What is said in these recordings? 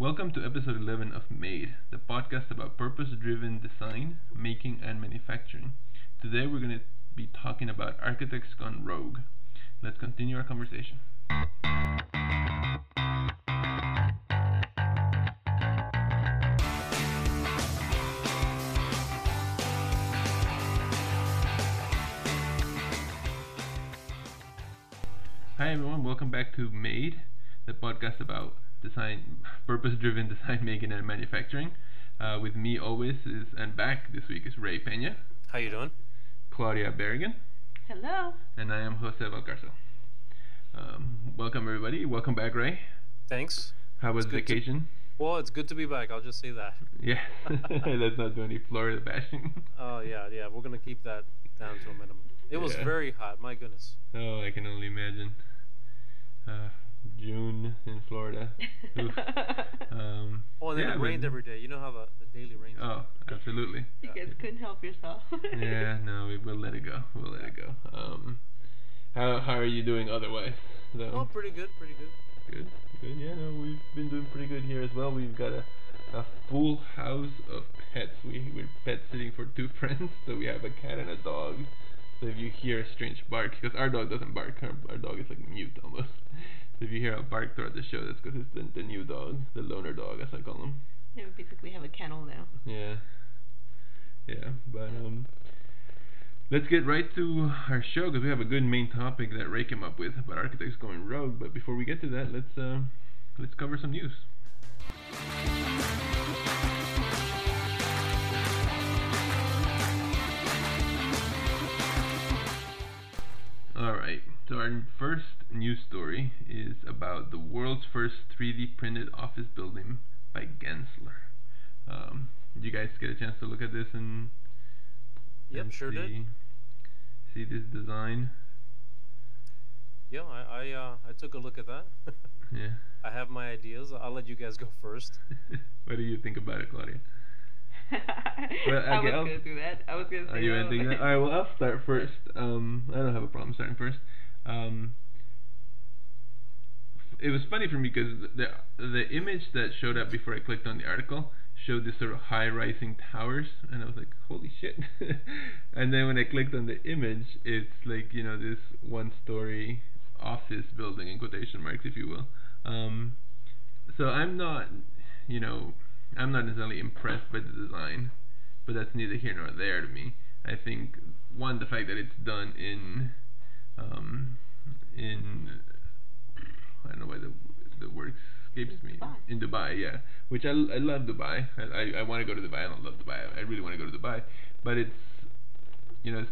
Welcome to episode 11 of Made, the podcast about purpose driven design, making, and manufacturing. Today we're going to be talking about architects gone rogue. Let's continue our conversation. Hi everyone, welcome back to Made, the podcast about design, purpose-driven design making and manufacturing. Uh, with me always is and back this week is Ray Pena, How you doing? Claudia Berrigan, Hello. and I am Jose Valcarcel. Um, welcome everybody. Welcome back, Ray. Thanks. How was It's good to- vacation? Well, it's good to be back. I'll just say that. Yeah, let's not do any Florida bashing. Oh yeah, yeah. We're gonna keep that down to a minimum. It was very hot. My goodness. Oh, I can only imagine. Uh, June in Florida. Um, Oh, and then yeah, it rained but- every day. You know how the, the daily rains. Oh, absolutely. you guys couldn't help yourself. yeah, no, we will let it go. We'll let it go. Um, how how are you doing otherwise? Though? Oh, pretty good. Pretty good. Good, good. Yeah, no, we've been doing pretty good here as well. We've got a a full house of pets. We we're pet sitting for two friends, so we have a cat and a dog. So if you hear a strange bark, because our dog doesn't bark, our, our dog is like mute almost. So if you hear a bark throughout the show, that's because it's the, the new dog, the loner dog, as I call him. yeah, we basically have a kennel now. Yeah. Yeah, but um let's get right to our show because we have a good main topic that Ray came up with about architects going rogue. But before we get to that, let's uh, let's cover some news. All right. So our first news story is about the world's first 3D printed office building by Gensler. Um, did you guys get a chance to look at this and, Yep, and sure see, did. see this design? Yeah, I I, uh, I took a look at that. Yeah. I have my ideas. I'll let you guys go first. what do you think about it, Claudia? Well, I okay, was I'll- gonna do that. I was gonna say. Are you ending that? All right. Well, I'll start first. Um, I don't have a problem starting first. Um, it was funny for me because the the image that showed up before I clicked on the article showed this sort of high rising towers, and I was like, "Holy shit!" and then when I clicked on the image, it's like you know this one story office building in quotation marks, if you will. Um, so I'm not, you know, I'm not necessarily impressed by the design but that's neither here nor there to me. I think one, the fact that it's done in, um, in, I don't know why the the word escapes In me. Dubai. In Dubai, yeah. Which I, I love Dubai. I I, I want to go to Dubai. I don't love Dubai. I really want to go to Dubai, but it's, you know, it's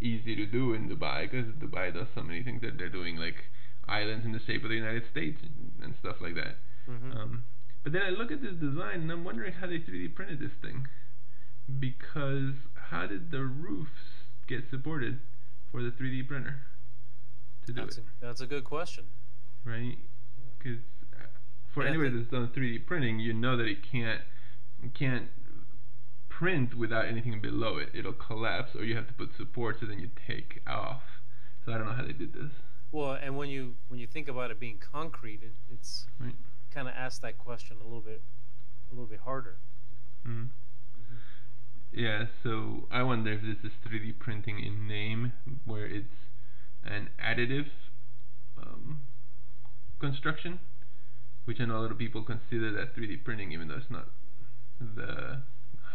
easy to do in Dubai because Dubai does so many things that they're doing like islands in the shape of the United States and, and stuff like that. hmm Um, but then I look at this design and I'm wondering how they 3D printed this thing. Because how did the roofs get supported for the 3D printer to do That's it, a, that's a good question. right? Because uh, for Yeah, anybody that's done 3D printing, you know that it can't it can't print without anything below it. It'll collapse, or you have to put supports, and then you take off. So I don't know how they did this. Well, and when you when you think about it being concrete, it, it's Right. Kind of asks that question a little bit a little bit harder. Mm. Yeah, so I wonder if this is 3D printing in name, where it's an additive um, construction, which I know a lot of people consider that 3D printing, even though it's not the,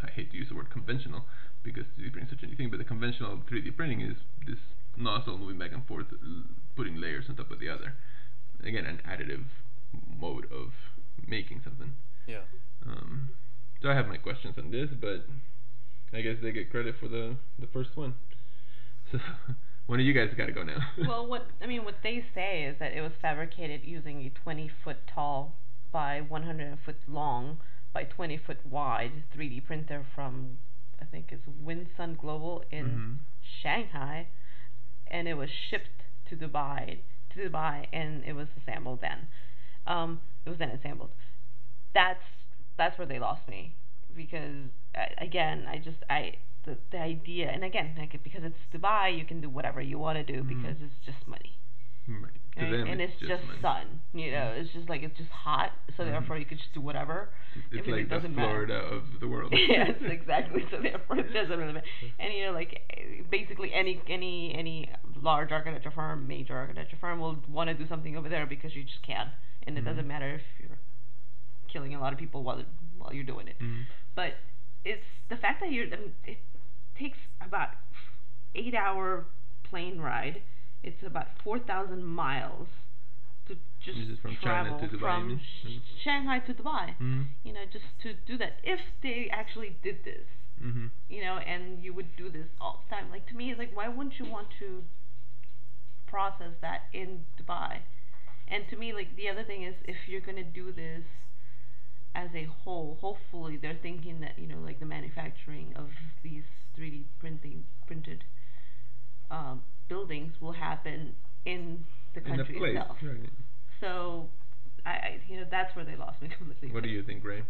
I hate to use the word conventional, because 3D printing is such a new thing, but the conventional 3D printing is this nozzle moving back and forth, l- putting layers on top of the other. Again, an additive mode of making something. Yeah. Um, so I have my questions on this, but I guess they get credit for the the first one. So one of you guys got to go now. well, what I mean, what they say is that it was fabricated using a 20 foot tall by 100 foot long by 20 foot wide 3D printer from I think it's Winsun Global in Mhm. Shanghai, and it was shipped to Dubai to Dubai, and it was assembled then. Um, it was then assembled. That's that's where they lost me because uh, again, I just I the the idea, and again, like because it's Dubai, you can do whatever you want to do Mhm. because it's just money. Right. Right? and it's, just, just sun. You know, it's just like it's just hot, so Mhm. therefore you could just do whatever. It's If it like the doesn't matter. Florida of the world. yes, exactly. So therefore, it doesn't really matter. And you know, like basically any any any large architecture firm, major architecture firm will want to do something over there because you just can, and it Mhm. doesn't matter if you're killing a lot of people while while you're doing it. Mhm. But it's the fact that you're. I mean, it takes about eight hour plane ride. It's about four thousand miles to just from China travel to Dubai, from Shanghai to Dubai Mhm. you know, just to do that. If they actually did this, you know, and you would do this all the time. Like to me, it's like why wouldn't you want to process that in Dubai? And to me, like the other thing is, if you're gonna do this as a whole, hopefully they're thinking that you know, like the manufacturing of these 3D printing printed um, buildings will happen in the In the country place, itself. right. So, I, I, you know, that's where they lost me completely. What do you think, Ray?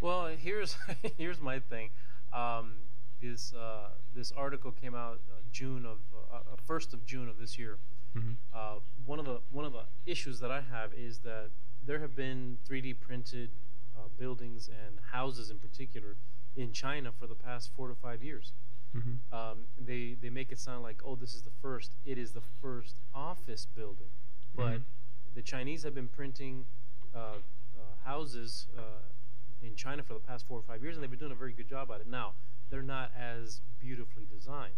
Well, here's here's my thing. Um, this uh, this article came out uh, June of uh, uh, first of June of this year. Mhm. Uh, one of the one of the issues that I have is that there have been 3D printed uh, buildings and houses in particular in China for the past four to five years. Mhm. Um, they they make it sound like oh this is the first. It is the first office building, but Mhm. the Chinese have been printing uh, uh, houses uh, in China for the past four or five years, and they've been doing a very good job at it. Now they're not as beautifully designed.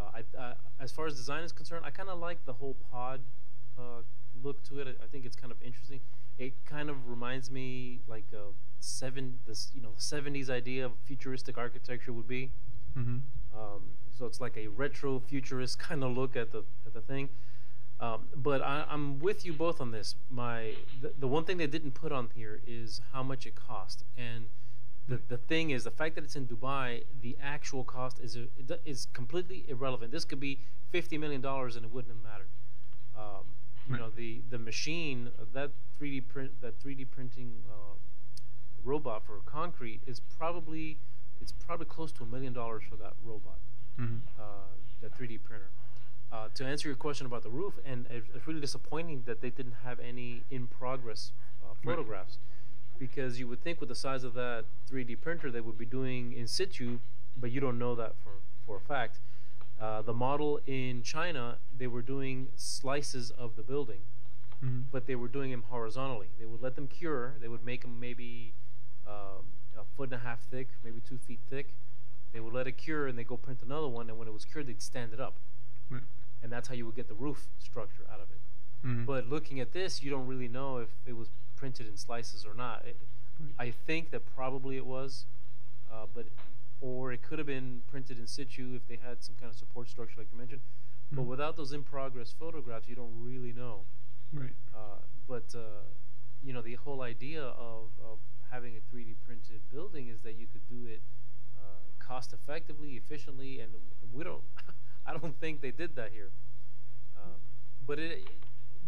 Uh, I, uh, as far as design is concerned, I kind of like the whole pod uh, look to it. I, I think it's kind of interesting. It kind of reminds me like a seven, this you know, '70s idea of futuristic architecture would be. Mhm. Um, so it's like a retro futurist kind of look at the at the thing. Um, but I, I'm with you both on this. My the, the one thing they didn't put on here is how much it cost. And the the thing is the fact that it's in Dubai, the actual cost is do- is completely irrelevant. This could be fifty million dollars and it wouldn't have mattered. Um, you Right. know the the machine uh, that 3D print that 3D printing uh, robot for concrete is probably it's probably close to a million dollars for that robot Mhm. uh, the 3D printer. Uh, to answer your question about the roof, and it's really disappointing that they didn't have any in progress uh, photographs, because you would think with the size of that 3D printer they would be doing in situ, but you don't know that for for a fact. Uh, the model in China, they were doing slices of the building, Mhm. but they were doing them horizontally. They would let them cure. They would make them maybe um, a foot and a half thick, maybe two feet thick. They would let it cure, and they go print another one. And when it was cured, they'd stand it up, Right. and that's how you would get the roof structure out of it. Mhm. But looking at this, you don't really know if it was printed in slices or not. It, I think that probably it was, uh, but or it could have been printed in situ if they had some kind of support structure, like you mentioned. But Mhm. without those in progress photographs, you don't really know. Right. Uh, but uh, you know, the whole idea of, of having a 3D printed building is that you could do it uh, cost effectively, efficiently, and we don't. I don't think they did that here. Um, but it, it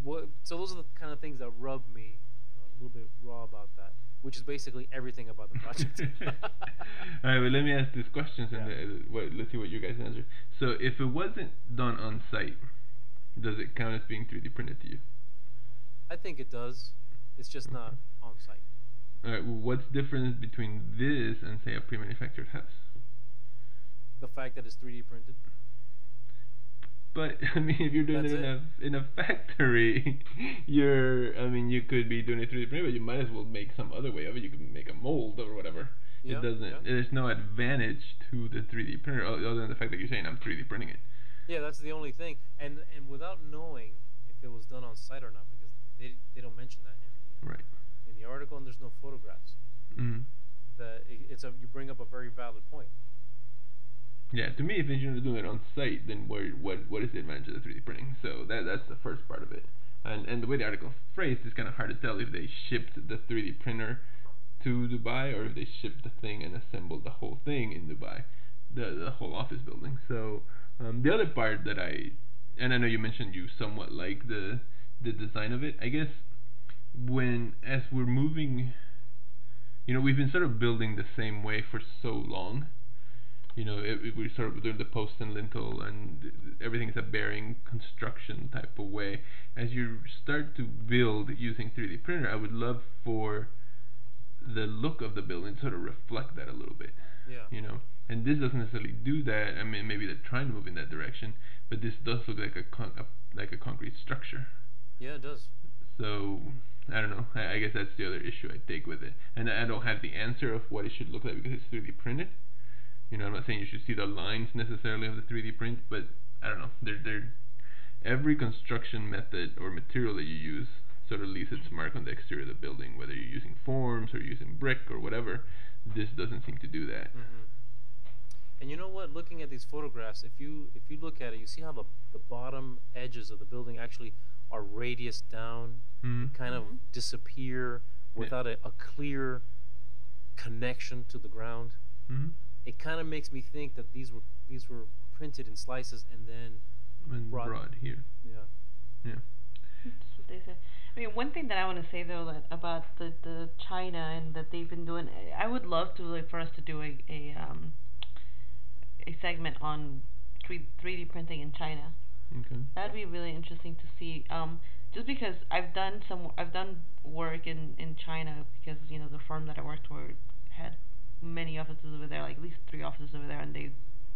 what, so those are the kind of things that rub me little bit raw about that, which is basically everything about the project. All right, well, let me ask these questions and Yeah. uh, what, let's see what you guys answer. So, if it wasn't done on site, does it count as being 3D printed to you? I think it does. It's just not on site. All right, well, what's the difference between this and say a pre-manufactured house? The fact that it's 3D printed. But I mean, if you're doing That's it in it. a in a factory, you're I mean, you could be doing it 3D printed, but you might as well make some other way of it. You could make a mold or whatever. Yeah, it doesn't. yeah. There's no advantage to the 3D printer other than the fact that you're saying I'm 3D printing it. Yeah, that's the only thing. And and without knowing if it was done on site or not, because they they don't mention that in the uh, Right. in the article, and there's no photographs. Mm. That it, it's a you bring up a very valid point. Yeah, to me, if you're doing it on site, then where, what what is the advantage of the 3D printing? So that that's the first part of it. And and the way the article phrased is kind of hard to tell if they shipped the 3D printer to Dubai or if they shipped the thing and assembled the whole thing in Dubai, the the whole office building. So um, the other part that I and I know you mentioned you somewhat like the the design of it. I guess when as we're moving, you know, we've been sort of building the same way for so long you know, it, it, we sort of doing the post and lintel, and everything is a bearing construction type of way. As you start to build using 3D printer, I would love for the look of the building to sort of reflect that a little bit. Yeah. You know, and this doesn't necessarily do that. I mean, maybe they're trying to move in that direction, but this does look like a, con- a like a concrete structure. Yeah, it does. So I don't know. I, I guess that's the other issue I take with it, and I don't have the answer of what it should look like because it's 3D printed. You know, I'm not saying you should see the lines necessarily of the 3D print, but I don't know. They're they're every construction method or material that you use sort of leaves its mark on the exterior of the building, whether you're using forms or using brick or whatever. This doesn't seem to do that. Mm-hmm. And you know what? Looking at these photographs, if you if you look at it, you see how the the bottom edges of the building actually are radius down, Mhm. kind of Mhm. disappear without a, a clear connection to the ground. It kind of makes me think that these were these were printed in slices and then And Broad. broad here. yeah. Yeah. That's what they say. I mean, one thing that I want to say though that about the the China and that they've been doing, I would love to like for us to do a a um a segment on three 3D printing in China. Okay. That'd be really interesting to see. Um, just because I've done some, I've done work in in China because you know the firm that I worked for had many offices over there, like at least three offices over there, and they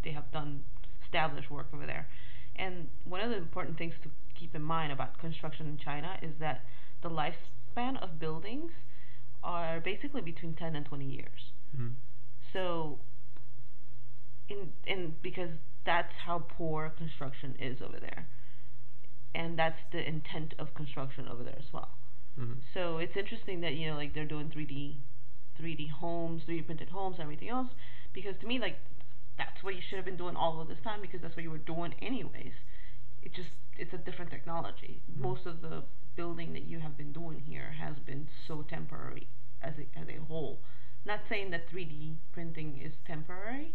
they have done established work over there. And one of the important things to keep in mind about construction in China is that the lifespan of buildings are basically between 10 and 20 years. Mm-hmm. So, in in because that's how poor construction is over there, and that's the intent of construction over there as well. Mm-hmm. So it's interesting that you know like they're doing 3D, 3D homes, 3D printed homes, everything else, because to me like that's what you should have been doing all of this time because that's what you were doing anyways. It just it's a different technology. Most of the building that you have been doing here has been so temporary as a as a whole. Not saying that 3D printing is temporary,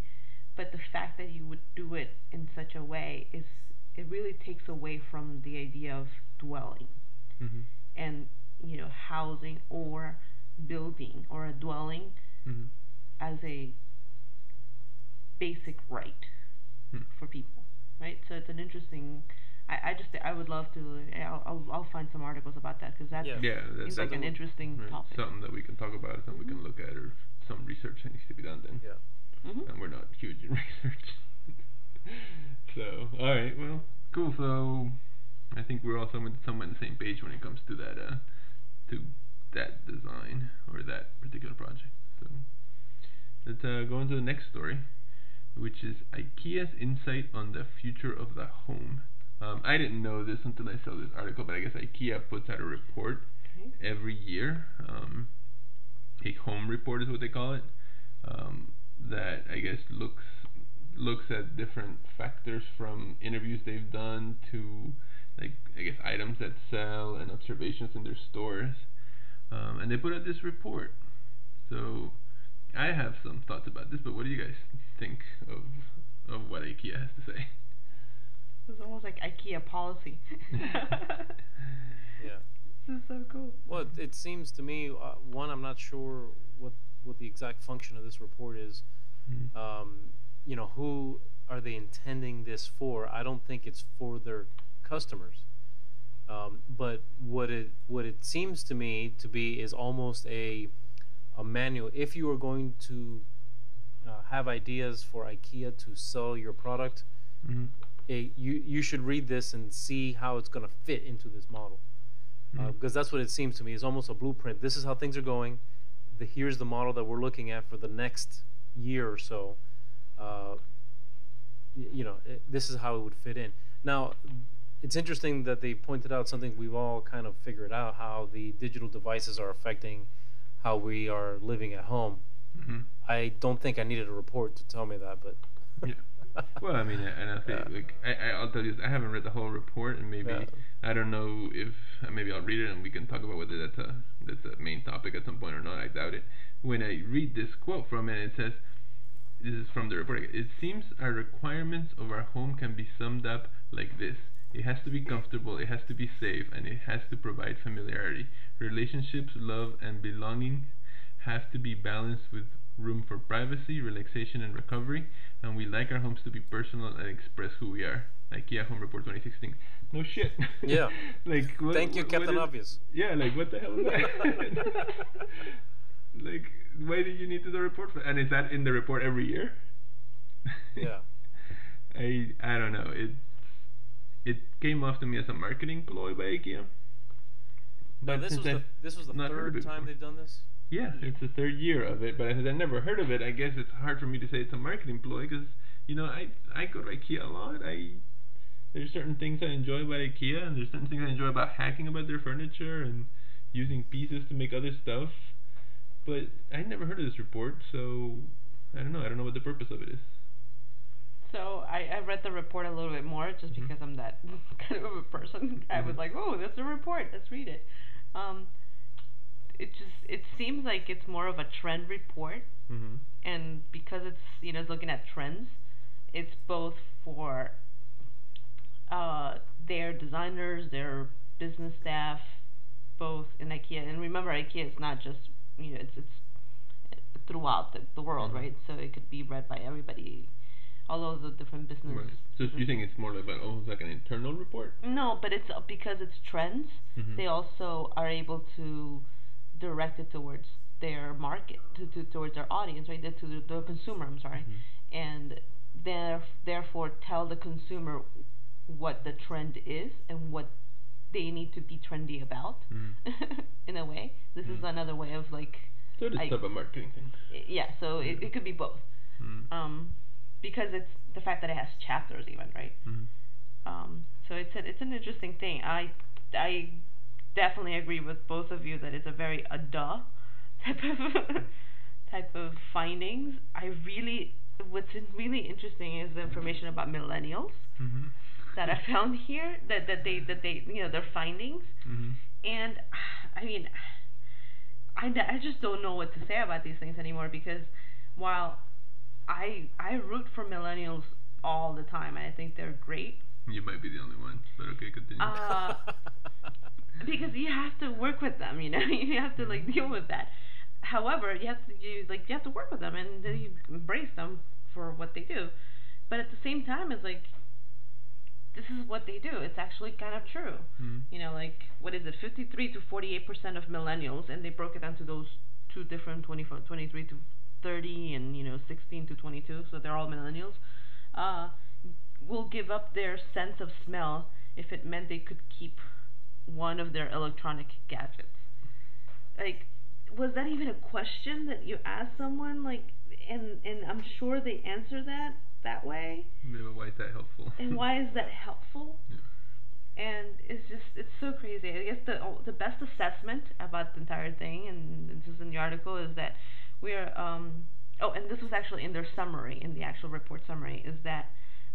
but the fact that you would do it in such a way is it really takes away from the idea of dwelling Mm-hmm. and you know housing or building or a dwelling Mm-hmm. as a basic right Hmm. for people, right? So it's an interesting. I, I just I would love to. I'll I'll, I'll find some articles about that because that's Yeah. Yeah, that's, seems like an interesting right, topic. something that we can talk about, something we can Mhm. look at, or some research that needs to be done. Then, Yeah. hmm and we're not huge in research. so, all right, well, cool. So, I think we're all somewhat, somewhat on the same page when it comes to that, uh, to that design or that particular project. So, let's uh, go on to the next story, which is IKEA's insight on the future of the home. Um, I didn't know this until I saw this article, but I guess IKEA puts out a report Okay. every year. Um, a home report is what they call it. Um, that I guess looks looks at different factors from interviews they've done to like I guess items that sell and observations in their stores. Um, and they put out this report. So I have some thoughts about this, but what do you guys think of of what IKEA has to say? It's almost like IKEA policy. Yeah. This is so cool. Well, it, it seems to me, uh, one, I'm not sure what what the exact function of this report is. Mhm. Um, you know, who are they intending this for? I don't think it's for their customers. Um, but what it what it seems to me to be is almost a a manual. If you are going to uh, have ideas for IKEA to sell your product, Mhm. a, you you should read this and see how it's going to fit into this model because that's what it seems to me. It's almost a blueprint. This is how things are going. The, here's the model that we're looking at for the next year or so. Uh, y- you know, it, this is how it would fit in. Now, it's interesting that they pointed out something we've all kind of figured out how the digital devices are affecting how we are living at home. Mhm. I don't think I needed a report to tell me that, but Yeah. Well, I mean, and I think Yeah. like I, I I'll tell you, this, I haven't read the whole report, and maybe Yeah. I don't know if maybe I'll read it and we can talk about whether that's a that's a main topic at some point or not. I doubt it. When I read this quote from it, it says, "This is from the report. It seems our requirements of our home can be summed up like this." It has to be comfortable, it has to be safe, and it has to provide familiarity. Relationships, love, and belonging have to be balanced with room for privacy, relaxation, and recovery, and we like our homes to be personal and express who we are. IKEA Home Report 2016. No shit. Yeah. like what, Thank you, what- Captain what is- Obvious. Yeah, like what the hell is that? like, why did you need to do a report for? And is that in the report every year? Yeah. I I don't know. It it came off to me as a marketing ploy by IKEA. But this was the this was the third time they've done this. Yeah, it's the third year of it, but since I never heard of it, I guess it's hard for me to say it's a marketing ploy because you know I I go to IKEA a lot. I there's certain things I enjoy about IKEA, and there's certain things I enjoy about hacking about their furniture and using pieces to make other stuff. But I never heard of this report, so I don't know. I don't know what the purpose of it is. So I, I read the report a little bit more just Mhm. because I'm that kind of a person. I was like, oh, that's a report. Let's read it. Um, it just it seems like it's more of a trend report, Mm-hmm. and because it's you know it's looking at trends, it's both for uh, their designers, their business staff, both in IKEA. And remember, IKEA is not just you know it's it's throughout the, the world, Mhm. right? So it could be read by everybody, all of the different business. Right. So you think it's more like almost like an internal report? No, but it's uh, because it's trends. Mhm. They also are able to direct it towards their market, to, to towards their audience, right? To the, the consumer. I'm sorry, Mhm. and there, therefore tell the consumer what the trend is and what they need to be trendy about. Mhm. in a way, this is Mhm. another way of like, So it's I- type of marketing thing. yeah. So it, it could be both, Mm-hmm. um, because it's the fact that it has chapters, even right. Mm-hmm. Um, so it's a, it's an interesting thing. I I definitely agree with both of you that it's a very a duh type of type of findings. I really what's really interesting is the information about millennials Mm-hmm. that I found here that that they that they you know their findings Mm-hmm. and I mean I, I just don't know what to say about these things anymore because while I I root for millennials all the time and I think they're great You might be the only one, but okay, continue. Uh, because you have to work with them, you know, you have to like deal with that. However, you have to you like you have to work with them and then you embrace them for what they do. But at the same time, it's like this is what they do. It's actually kind of true. Mhm. You know, like what is it, 53 to 48 percent of millennials, and they broke it down to those two different 24, 23 to 30, and you know 16 to 22. So they're all millennials. Uh, will give up their sense of smell if it meant they could keep one of their electronic gadgets. Like, was that even a question that you asked someone? Like, and and I'm sure they answer that that way. Yeah, but why is that helpful? And why is that helpful? Yeah. And it's just it's so crazy. I guess the the best assessment about the entire thing, and this is in the article, is that we're um oh, and this was actually in their summary, in the actual report summary, is that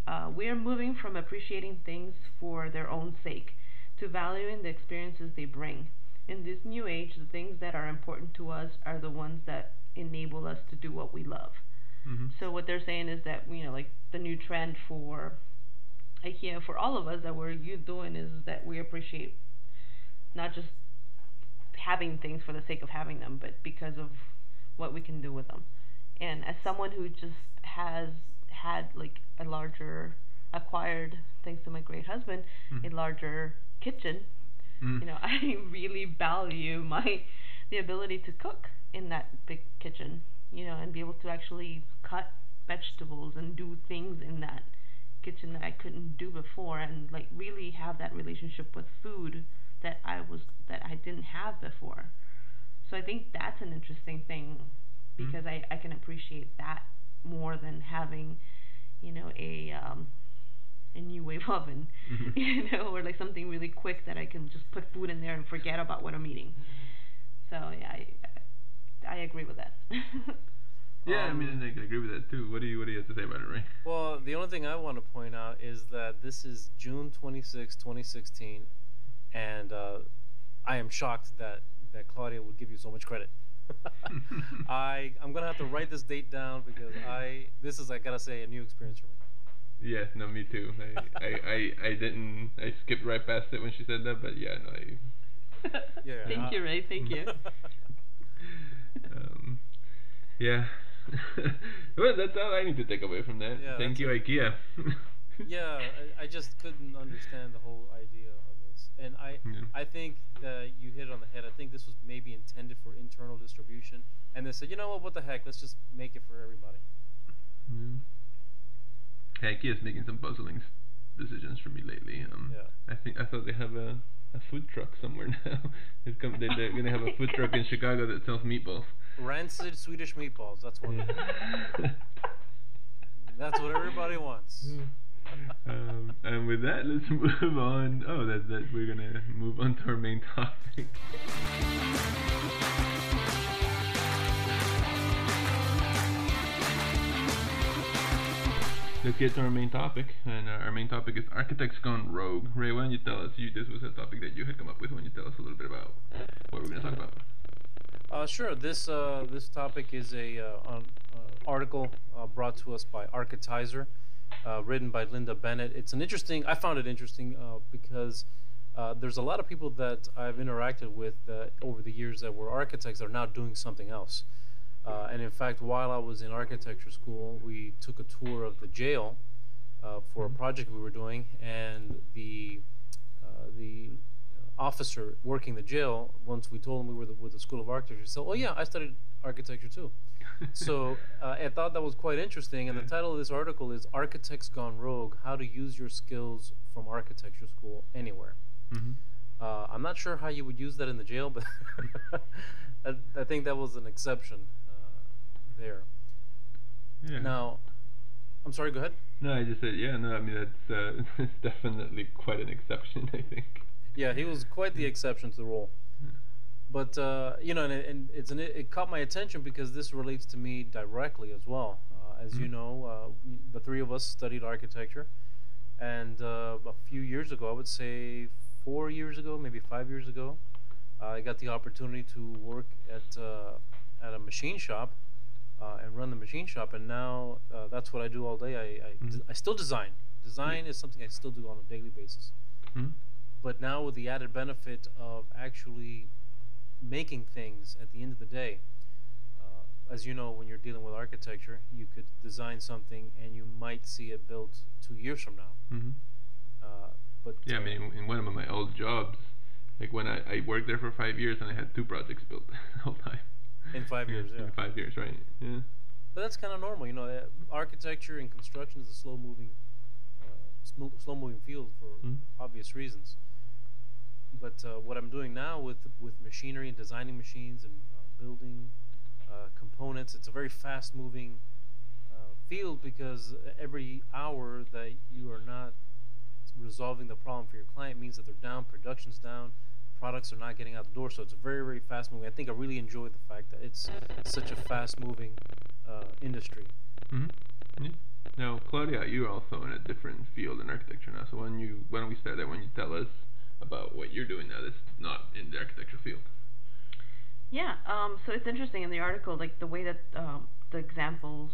uh, we are moving from appreciating things for their own sake to valuing the experiences they bring. In this new age, the things that are important to us are the ones that enable us to do what we love. Mm-hmm. So what they're saying is that you know, like the new trend for IKEA for all of us that we're you doing is that we appreciate not just having things for the sake of having them, but because of what we can do with them. And as someone who just has had like a larger acquired, thanks to my great husband, Mhm. a larger kitchen, Mm. you know, I really value my the ability to cook in that big kitchen, you know, and be able to actually cut vegetables and do things in that kitchen that I couldn't do before and like really have that relationship with food that I was that I didn't have before. So I think that's an interesting thing Mhm. because I, I can appreciate that more than having, you know, a um a new wave oven. Mhm. you know, or like something really quick that I can just put food in there and forget about what I'm eating. So yeah, I I agree with that. Yeah, I mean, Um, I can agree with that too. What do you What do you have to say about it, Ray? Well, the only thing I want to point out is that this is June 26, 2016, and uh, I am shocked that, that Claudia would give you so much credit. I I'm gonna have to write this date down because I this is I gotta say a new experience for me. Yeah, no, me too. I, I, I, I didn't. I skipped right past it when she said that, but yeah, no, I. Yeah, thank uh, you, Ray. Thank you. Um, yeah, well, that's all I need to take away from that. Yeah, Thank you, it. IKEA. yeah, I, I just couldn't understand the whole idea of this, and I Yeah. I think that you hit it on the head. I think this was maybe intended for internal distribution, and they said, you know what, what the heck, let's just make it for everybody. Yeah. IKEA is making some puzzling decisions for me lately. Um, Yeah. I think I thought they have a, a food truck somewhere now. it's come, they, they're gonna have a food truck in Chicago that sells meatballs. Rancid Swedish meatballs. That's what. That's what everybody wants. Um, and with that, let's move on. Oh, that that we're gonna move on to our main topic. Let's get to our main topic, and uh, our main topic is architects gone rogue. Ray, why don't you tell us? You, this was a topic that you had come up with. Why don't you tell us a little bit about what we're gonna talk about? Uh, sure. This uh, this topic is a uh, uh, article uh, brought to us by Architizer, uh, written by Linda Bennett. It's an interesting. I found it interesting uh, because uh, there's a lot of people that I've interacted with over the years that were architects that are now doing something else. Uh, and in fact, while I was in architecture school, we took a tour of the jail uh, for a project we were doing, and the uh, the officer working the jail, once we told him we were the, with the School of Architecture, said, "Oh yeah, I studied architecture too." So uh, I thought that was quite interesting. And the title of this article is "Architects Gone Rogue: How to Use Your Skills from Architecture School Anywhere." hmm Uh, I'm not sure how you would use that in the jail, but I, I think that was an exception uh, there. Yeah. Now, I'm sorry. Go ahead. No, I just said yeah. No, I mean that's uh, it's definitely quite an exception. I think. Yeah, he was quite the exception to the rule. But uh, you know, and, it, and it's an, it caught my attention because this relates to me directly as well. Uh, as you Mhm. know, uh, the three of us studied architecture, and uh, a few years ago, I would say four years ago, maybe five years ago, I got the opportunity to work at uh, at a machine shop uh, and run the machine shop, and now uh, that's what I do all day. I I, Mhm. I still design. Design is something I still do on a daily basis Hmm? but now with the added benefit of actually making things at the end of the day uh, as you know when you're dealing with architecture you could design something and you might see it built two years from now hmm uh, but Yeah, I uh, mean, in, in one of my old jobs, like when I, I worked there for five years and I had two projects built the whole time. in five years yeah In five years, right? Yeah. but that's kind of normal you know uh, architecture and construction is a slow moving uh, slow moving field for Mhm. obvious reasons but uh, what I'm doing now with with machinery and designing machines and uh, building uh, components, it's a very fast moving uh, field because every hour that you are not resolving the problem for your client means that they're down, production's down, products are not getting out the door. So it's very very fast moving. I think I really enjoy the fact that it's such a fast moving uh, industry. hmm Yeah. Now, Claudia, you're also in a different field in architecture now. So when you when we start that, when you tell us about what you're doing now, that's not in the architecture field. Yeah, um, so it's interesting in the article, like the way that um, the examples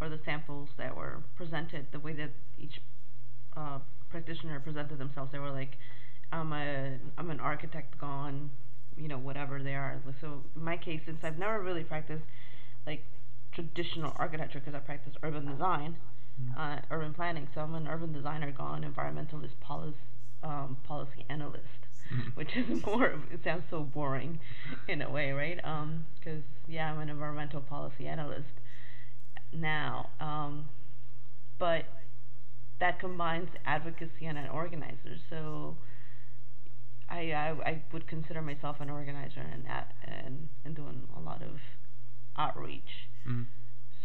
or the samples that were presented, the way that each uh, practitioner presented themselves, they were like, "I'm a I'm an architect gone," you know, whatever they are. So in my case, since I've never really practiced like traditional architecture because I practice urban design, uh, urban planning, so I'm an urban designer gone environmentalist policy um, policy analyst Mhm. which is more it sounds so boring in a way right because yeah i'm an environmental policy analyst now um, but that combines advocacy and an organizer so I, I I would consider myself an organizer and at, and and doing a lot of outreach Mhm.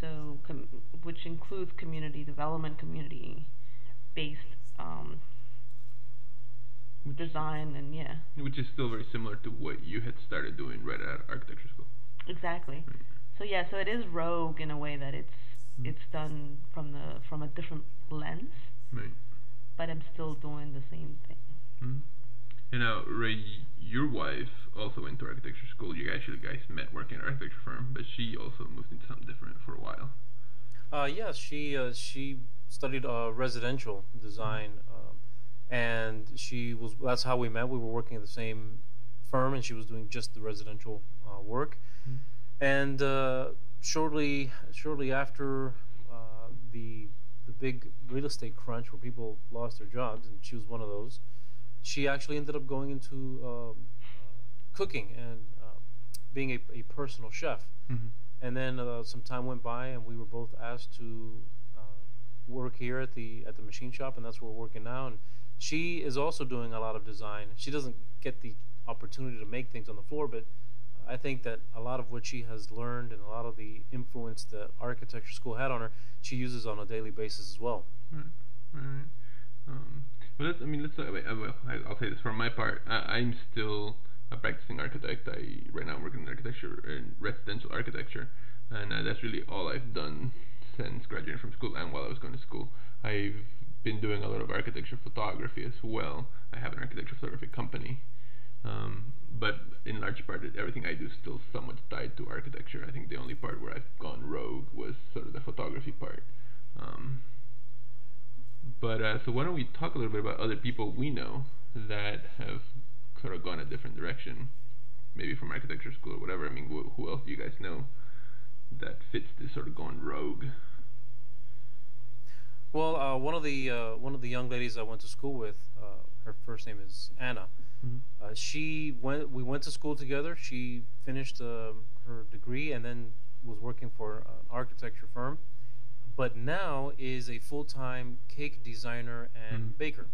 so com- which includes community development community based um, design and yeah which is still very similar to what you had started doing right at architecture school. Exactly. Right. So yeah, so it is rogue in a way that it's Mm. it's done from the from a different lens, Right. but I'm still doing the same thing. hmm And now, Ray, your wife also went to architecture school. You actually guys met working at an architecture firm, but she also moved into something different for a while. Uh, yes, she uh, she studied uh, residential design, um, and she was. That's how we met. We were working at the same firm, and she was doing just the residential uh, work. Mm. And uh, shortly shortly after uh, the the big real estate crunch where people lost their jobs, and she was one of those. She actually ended up going into um, uh, cooking and uh, being a, a personal chef. Mhm. And then uh, some time went by, and we were both asked to uh, work here at the at the machine shop, and that's where we're working now. And she is also doing a lot of design. She doesn't get the opportunity to make things on the floor, but I think that a lot of what she has learned and a lot of the influence that architecture school had on her, she uses on a daily basis as well. Right. Right. Um, well, let's. I mean, let's. Uh, wait, uh, well, I'll say this for my part. I, I'm still a practicing architect. I right now working in architecture in residential architecture, and uh, that's really all I've done since graduating from school and while I was going to school. I've been doing a lot of architecture photography as well. I have an architecture photography company. Um, but in large part, everything I do is still somewhat tied to architecture. I think the only part where I've gone rogue was sort of the photography part. Um, but uh, so why don't we talk a little bit about other people we know that have sort of gone a different direction, maybe from architecture school or whatever. I mean, wh- who else do you guys know that fits this sort of going rogue? Well, uh, one of the uh, one of the young ladies I went to school with, uh, her first name is Anna. Mhm. Uh, she went. We went to school together. She finished um, her degree and then was working for an architecture firm, but now is a full time cake designer and Mhm. baker.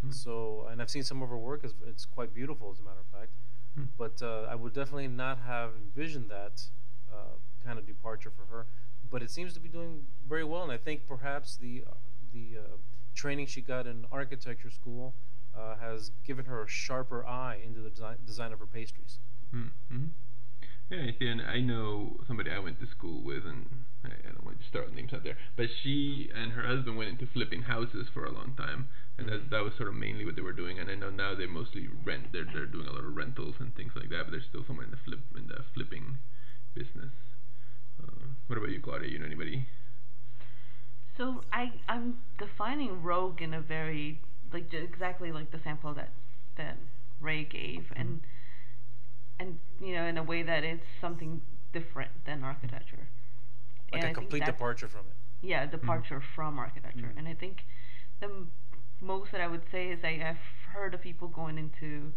Hmm. So, and I've seen some of her work. It's, it's quite beautiful, as a matter of fact. Hmm. But uh, I would definitely not have envisioned that uh, kind of departure for her. But it seems to be doing very well, and I think perhaps the uh, the uh, training she got in architecture school uh, has given her a sharper eye into the design, design of her pastries. Mm-hmm. Yeah, and I know somebody I went to school with, and I, I don't want to start names out there, but she and her husband went into flipping houses for a long time, and that that was sort of mainly what they were doing. And I know now they mostly rent; they're they're doing a lot of rentals and things like that, but they're still somewhere in the flip in the flipping business. Uh, what about you, Claudia? You know anybody? So I I'm defining rogue in a very like ju- exactly like the sample that that Ray gave and and you know in a way that it's something different than architecture. Like And I a think complete that's- departure from it. Yeah, departure from architecture. Mhm. And I think the m- most that I would say is I, I've heard of people going into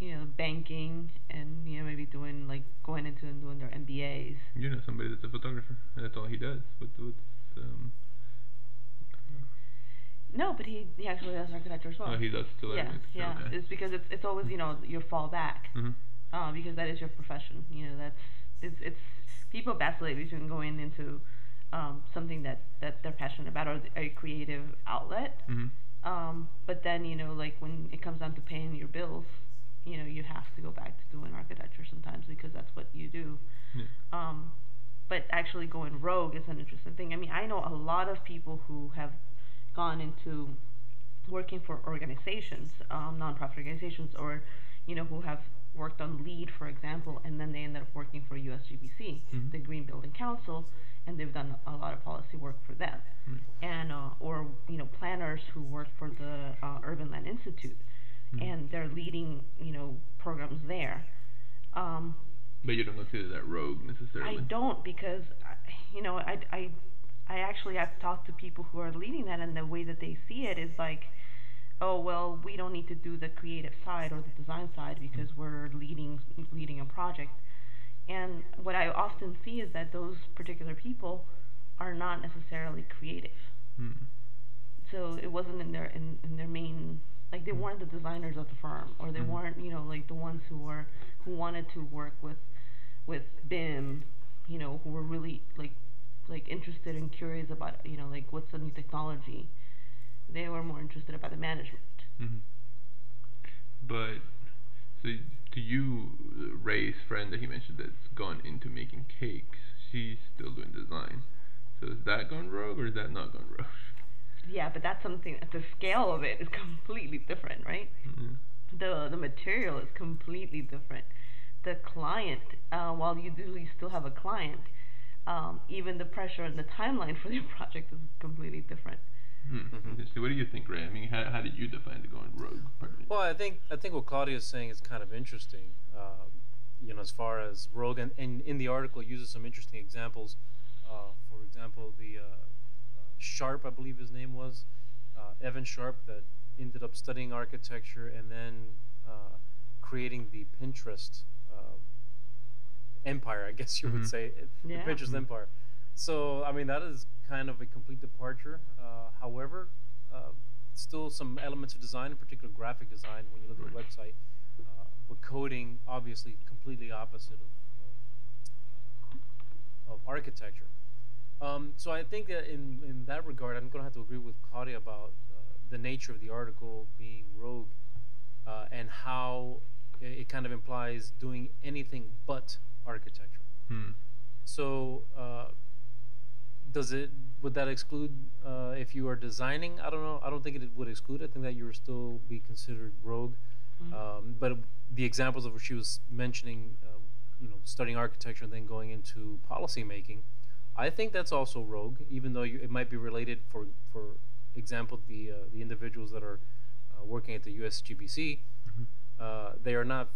you know banking and you know maybe doing like going into and doing their MBAs. You know somebody that's a photographer, and that's all he does. What what's um? No, but he, he actually does architecture as well. Oh, he does still. yeah, yeah. Okay. It's because it's it's always you know your fallback, Mhm. uh, because that is your profession. You know that's it's it's people vacillate between going into um, something that that they're passionate about or a creative outlet. Mhm. Um, but then you know like when it comes down to paying your bills, you know you have to go back to doing architecture sometimes because that's what you do. Yeah. Um, but actually going rogue is an interesting thing. I mean, I know a lot of people who have gone into working for organizations, um, nonprofit organizations, or you know who have worked on LEED, for example, and then they ended up working for USGBC, Mhm. the Green Building Council, and they've done a lot of policy work for them, Right. and uh, or you know planners who work for the uh, Urban Land Institute, Mhm. and they're leading you know programs there. Um, But you don't consider that rogue necessarily. I don't because you know I, I I actually have talked to people who are leading that and the way that they see it is like oh well we don't need to do the creative side or the design side because we're leading leading a project and what I often see is that those particular people are not necessarily creative Hmm. so it wasn't in their in, in their main like they weren't the designers of the firm or they Mhm. weren't you know like the ones who were who wanted to work with with BIM you know who were really like like interested and curious about you know like what's the new technology they were more interested about the management hmm But so to you, Ray's friend that he mentioned that's gone into making cakes, she's still doing design. So is that gone rogue or is that not gone rogue? yeah but that's something the scale of it is completely different right Mhm. the the material is completely different. The client, uh, while you do you still have a client, um, even the pressure and the timeline for your project is completely different. Hmm. Mhm. Interesting. What do you think, Ray? I mean, how, how did you define the going rogue part of it? Well, I think I think what Claudia is saying is kind of interesting. Um, you know, as far as rogue, and, and in the article it uses some interesting examples. Uh, for example, the uh, Sharp, I believe his name was, uh, Evan Sharp, that ended up studying architecture and then uh, creating the Pinterest uh, empire, I guess you Mhm. would say, Yeah. the Pinterest Mhm. empire. So, I mean, that is kind of a complete departure. Uh, however, uh, still some elements of design, in particular graphic design, when you look at the website, uh, but coding obviously completely opposite of, of, uh, of architecture. Um, so I think that in, in that regard, I'm going to have to agree with Claudia about uh, the nature of the article being rogue uh, and how it, it kind of implies doing anything but architecture. Hmm. So, uh, does it would that exclude uh, if you are designing? I don't know. I don't think it would exclude. I think that you would still be considered rogue. Mhm. Um, but the examples of what she was mentioning, uh, you know, studying architecture and then going into policy making, I think that's also rogue. Even though you, it might be related. For for example, the uh, the individuals that are uh, working at the USGBC, Mhm. uh, they are not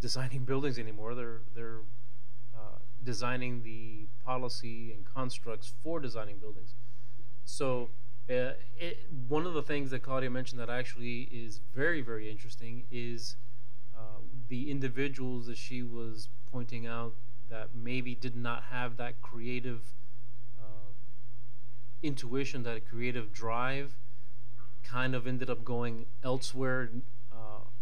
designing buildings anymore. They're they're uh, designing the policy and constructs for designing buildings. So, uh, it, one of the things that Claudia mentioned that actually is very, very interesting is uh, the individuals that she was pointing out that maybe did not have that creative uh, intuition, that creative drive, kind of ended up going elsewhere, uh,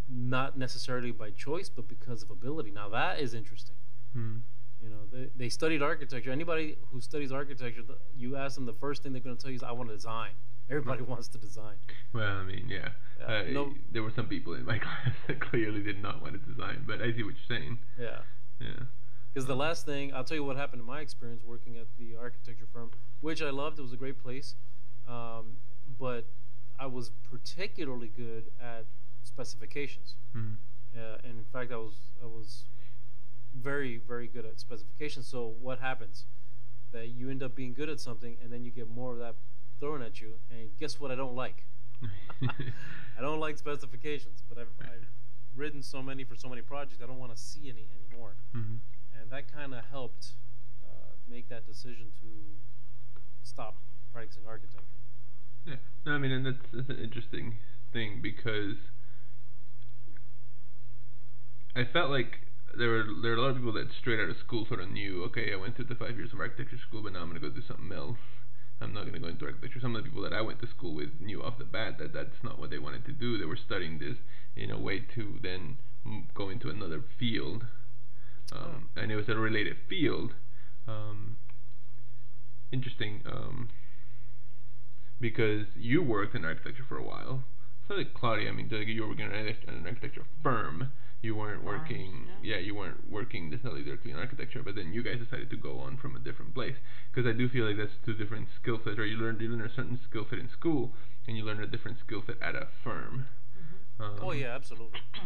not necessarily by choice, but because of ability. Now, that is interesting. Hmm. You know, they, they studied architecture. Anybody who studies architecture, you ask them, the first thing they're going to tell you is, "I want to design." Everybody wants to design. Well, I mean, yeah. Yeah, Uh, no- There were some people in my class that clearly did not want to design, but I see what you're saying. Yeah, Yeah. Because the last thing I'll tell you what happened in my experience working at the architecture firm, which I loved. It was a great place, um, but I was particularly good at specifications. Hmm. Uh, and in fact, I was I was very very good at specifications. So what happens? That you end up being good at something, and then you get more of that thrown at you. And guess what? I don't like. I don't like specifications, but I've, I've written so many for so many projects. I don't want to see any anymore, Mhm. And that kind of helped uh, make that decision to stop practicing architecture. Yeah, no, I mean, and that's that's an interesting thing because I felt like there were there were a lot of people that straight out of school sort of knew, okay, I went through the five years of architecture school, but now I'm gonna go do something else. I'm not gonna go into architecture. Some of the people that I went to school with knew off the bat that that's not what they wanted to do. They were studying this in a way to then go into another field, um, and it was a related field. Um, interesting. Um, because you worked in architecture for a while. So like Claudia, I mean, you were working in an an architecture firm. You weren't working, yeah. yeah, you weren't working necessarily directly in architecture, but then you guys decided to go on from a different place. Because I do feel like that's two different skill sets. Or you learn you learn a certain skill set in school, and you learn a different skill set at a firm. Um, oh yeah, absolutely.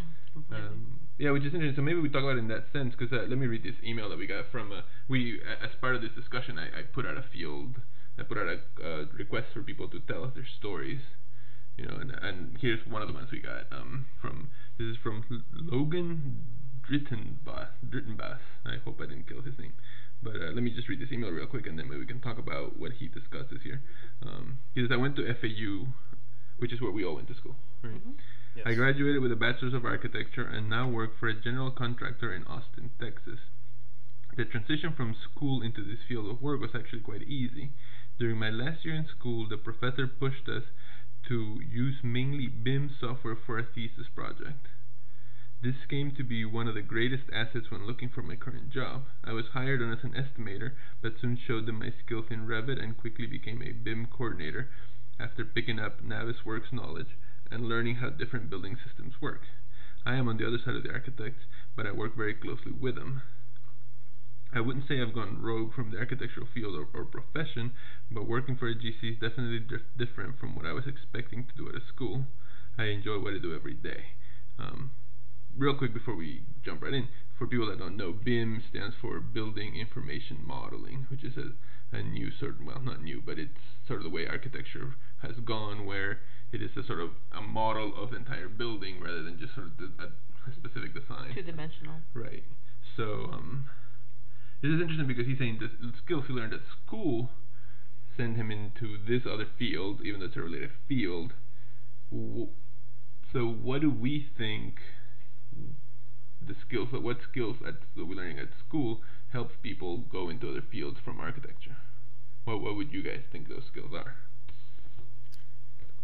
Um, yeah, which is interesting. So maybe we talk about it in that sense. Because uh, let me read this email that we got from uh, we a- as part of this discussion. I, I put out a field. I put out a uh, request for people to tell us their stories. You know, and and here's one of the ones we got um, from. This is from L- Logan Drittenbach. Drittenbach. I hope I didn't kill his name. But uh, let me just read this email real quick, and then maybe we can talk about what he discusses here. Um, he says, "I went to FAU, which is where we all went to school, right?" Mhm. Yes. I graduated with a Bachelor's of Architecture and now work for a general contractor in Austin, Texas. The transition from school into this field of work was actually quite easy. During my last year in school, the professor pushed us to use mainly BIM software for a thesis project. This came to be one of the greatest assets when looking for my current job. I was hired on as an estimator, but soon showed them my skills in Revit and quickly became a BIM coordinator after picking up Navisworks knowledge and learning how different building systems work. I am on the other side of the architects, but I work very closely with them. I wouldn't say I've gone rogue from the architectural field or, or profession, but working for a GC is definitely dif- different from what I was expecting to do at a school. I enjoy what I do every day. Um, real quick before we jump right in, for people that don't know, BIM stands for Building Information Modeling, which is a, a new sort well, not new, but it's sort of the way architecture has gone, where it is a sort of a model of the entire building rather than just sort of a specific design. Two dimensional. Right. So um, this is interesting because he's saying the skills he learned at school send him into this other field, even though it's a related field. So what do we think the skills, what skills at, that we're learning at school helps people go into other fields from architecture? What, what would you guys think those skills are?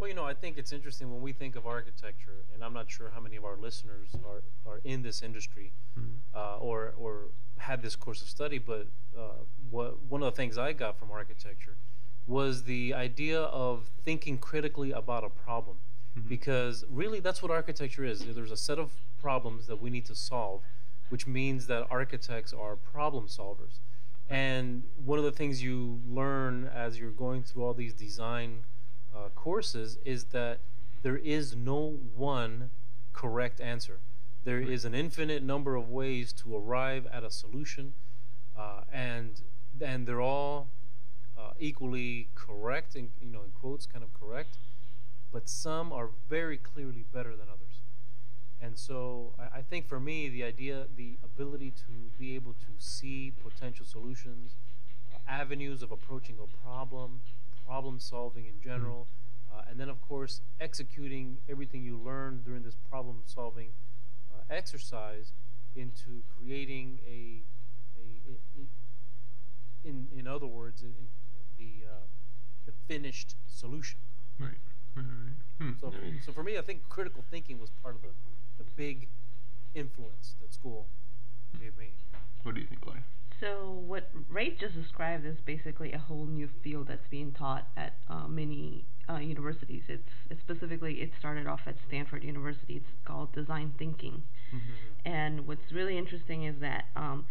Well, you know, I think it's interesting when we think of architecture, and I'm not sure how many of our listeners are, are in this industry mm-hmm. uh, or, or had this course of study, but uh, what, one of the things I got from architecture was the idea of thinking critically about a problem. Mm-hmm. Because really, that's what architecture is. There's a set of problems that we need to solve, which means that architects are problem solvers. And one of the things you learn as you're going through all these design uh, courses is that there is no one correct answer. There is an infinite number of ways to arrive at a solution, uh, and and they're all uh, equally correct, and you know, in quotes, kind of correct. But some are very clearly better than others. And so I, I think for me, the idea, the ability to be able to see potential solutions, uh, avenues of approaching a problem, problem solving in general, uh, and then of course executing everything you learned during this problem solving uh, exercise into creating a, a, a, in in other words, in, the uh, the finished solution. Right. right, right. Hmm. So, so for me, I think critical thinking was part of the the big influence that school gave me. What do you think, Lloyd? So what Ray just described is basically a whole new field that's being taught at uh, many uh, universities. It's, it's, specifically it started off at Stanford University. It's called design thinking, mm-hmm. and what's really interesting is that um,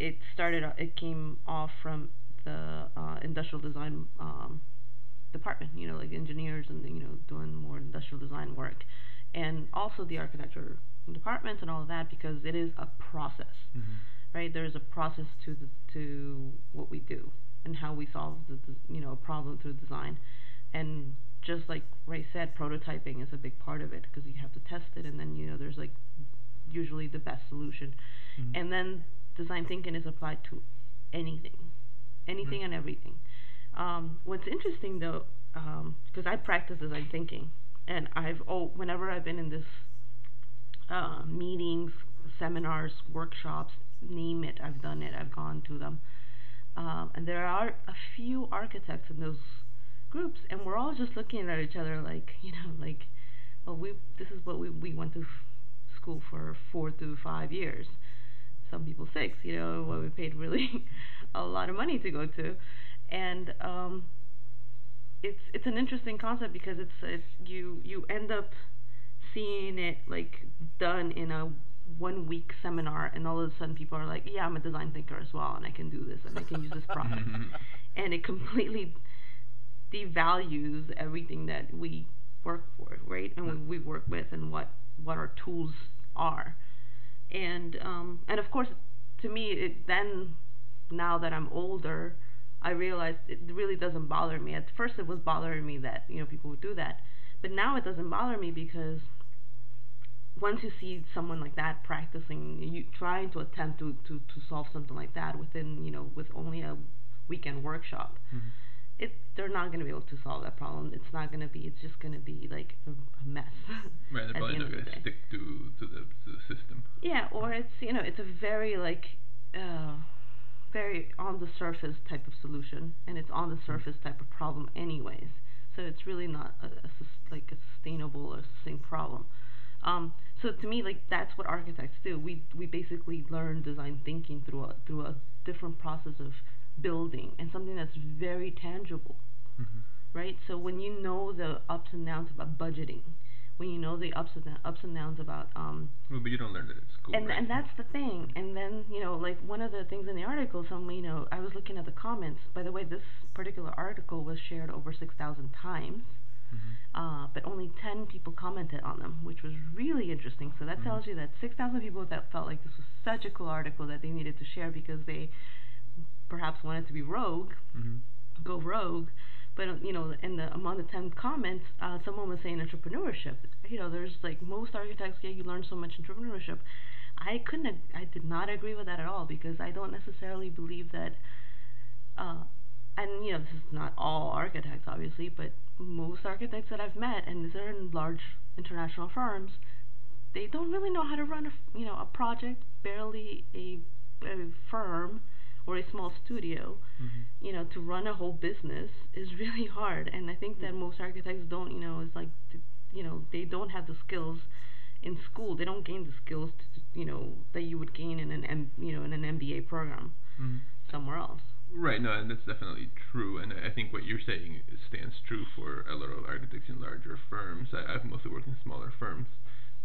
it started it came off from the uh, industrial design um, department. You know, like engineers and you know doing more industrial design work, and also the architecture departments and all of that because it is a process. Mm-hmm right? There's a process to the, to what we do and how we solve the, the you know a problem through design, and just like Ray said, prototyping is a big part of it because you have to test it, and then you know there's like usually the best solution, mm-hmm. and then design thinking is applied to anything, anything mm-hmm. and everything. Um, what's interesting though, because um, I practice design thinking, and I've oh whenever I've been in this uh, meetings, seminars, workshops, name it, I've done it, I've gone to them. Um, and there are a few architects in those groups, and we're all just looking at each other like, you know, like, well, we this is what we we went to school for four to five years. Some people six, you know, what we paid really a lot of money to go to, and um, it's it's an interesting concept because it's it's you you end up seeing it like done in a one week seminar and all of a sudden people are like, yeah, I'm a design thinker as well and I can do this and I can use this process. and it completely devalues everything that we work for, right? And we, we work with and what, what our tools are. And, um, and of course, to me, it then, now that I'm older, I realized it really doesn't bother me. At first, it was bothering me that, you know, people would do that. But now it doesn't bother me because once you see someone like that practicing, you trying to attempt to, to, to solve something like that within, you know, with only a weekend workshop, mm-hmm. it they're not going to be able to solve that problem. It's not going to be. It's just going to be like a, a mess. right. They're probably not going to stick to to the to the system. Yeah, or it's you know it's a very like. Uh, very on the surface type of solution, and it's on the mm-hmm. surface type of problem, anyways. So it's really not a, a like a sustainable or sustained problem. Um, so to me, like that's what architects do. We we basically learn design thinking through a through a different process of building and something that's very tangible, mm-hmm. right? So when you know the ups and downs about budgeting, when you know the ups and downs, ups and downs about um. Well, but you don't learn that at school. And right? and that's the thing. And then you know, like one of the things in the article, some you know, I was looking at the comments. By the way, this particular article was shared over six thousand times. Mm-hmm. Uh, but only 10 people commented on them, which was really interesting. So that mm-hmm. tells you that 6,000 people that felt like this was such a cool article that they needed to share because they perhaps wanted to be rogue, mm-hmm. go rogue. But you know, in the among the 10 comments, uh, someone was saying entrepreneurship. You know, there's like most architects, yeah, you learn so much entrepreneurship. I couldn't. ag- I did not agree with that at all because I don't necessarily believe that. Uh, and you know, this is not all architects, obviously, but most architects that I've met, and these are in large international firms, they don't really know how to run a you know a project. Barely a, a firm or a small studio. Mhm. You know, to run a whole business is really hard, and I think that most architects don't. You know, it's like, you know, they don't have the skills in school. They don't gain the skills, to, you know, that you would gain in an M, you know, in an MBA program Mhm. somewhere else. Right, no, and that's definitely true. And I think what you're saying stands true for a lot of architects in larger firms. I, I've mostly worked in smaller firms,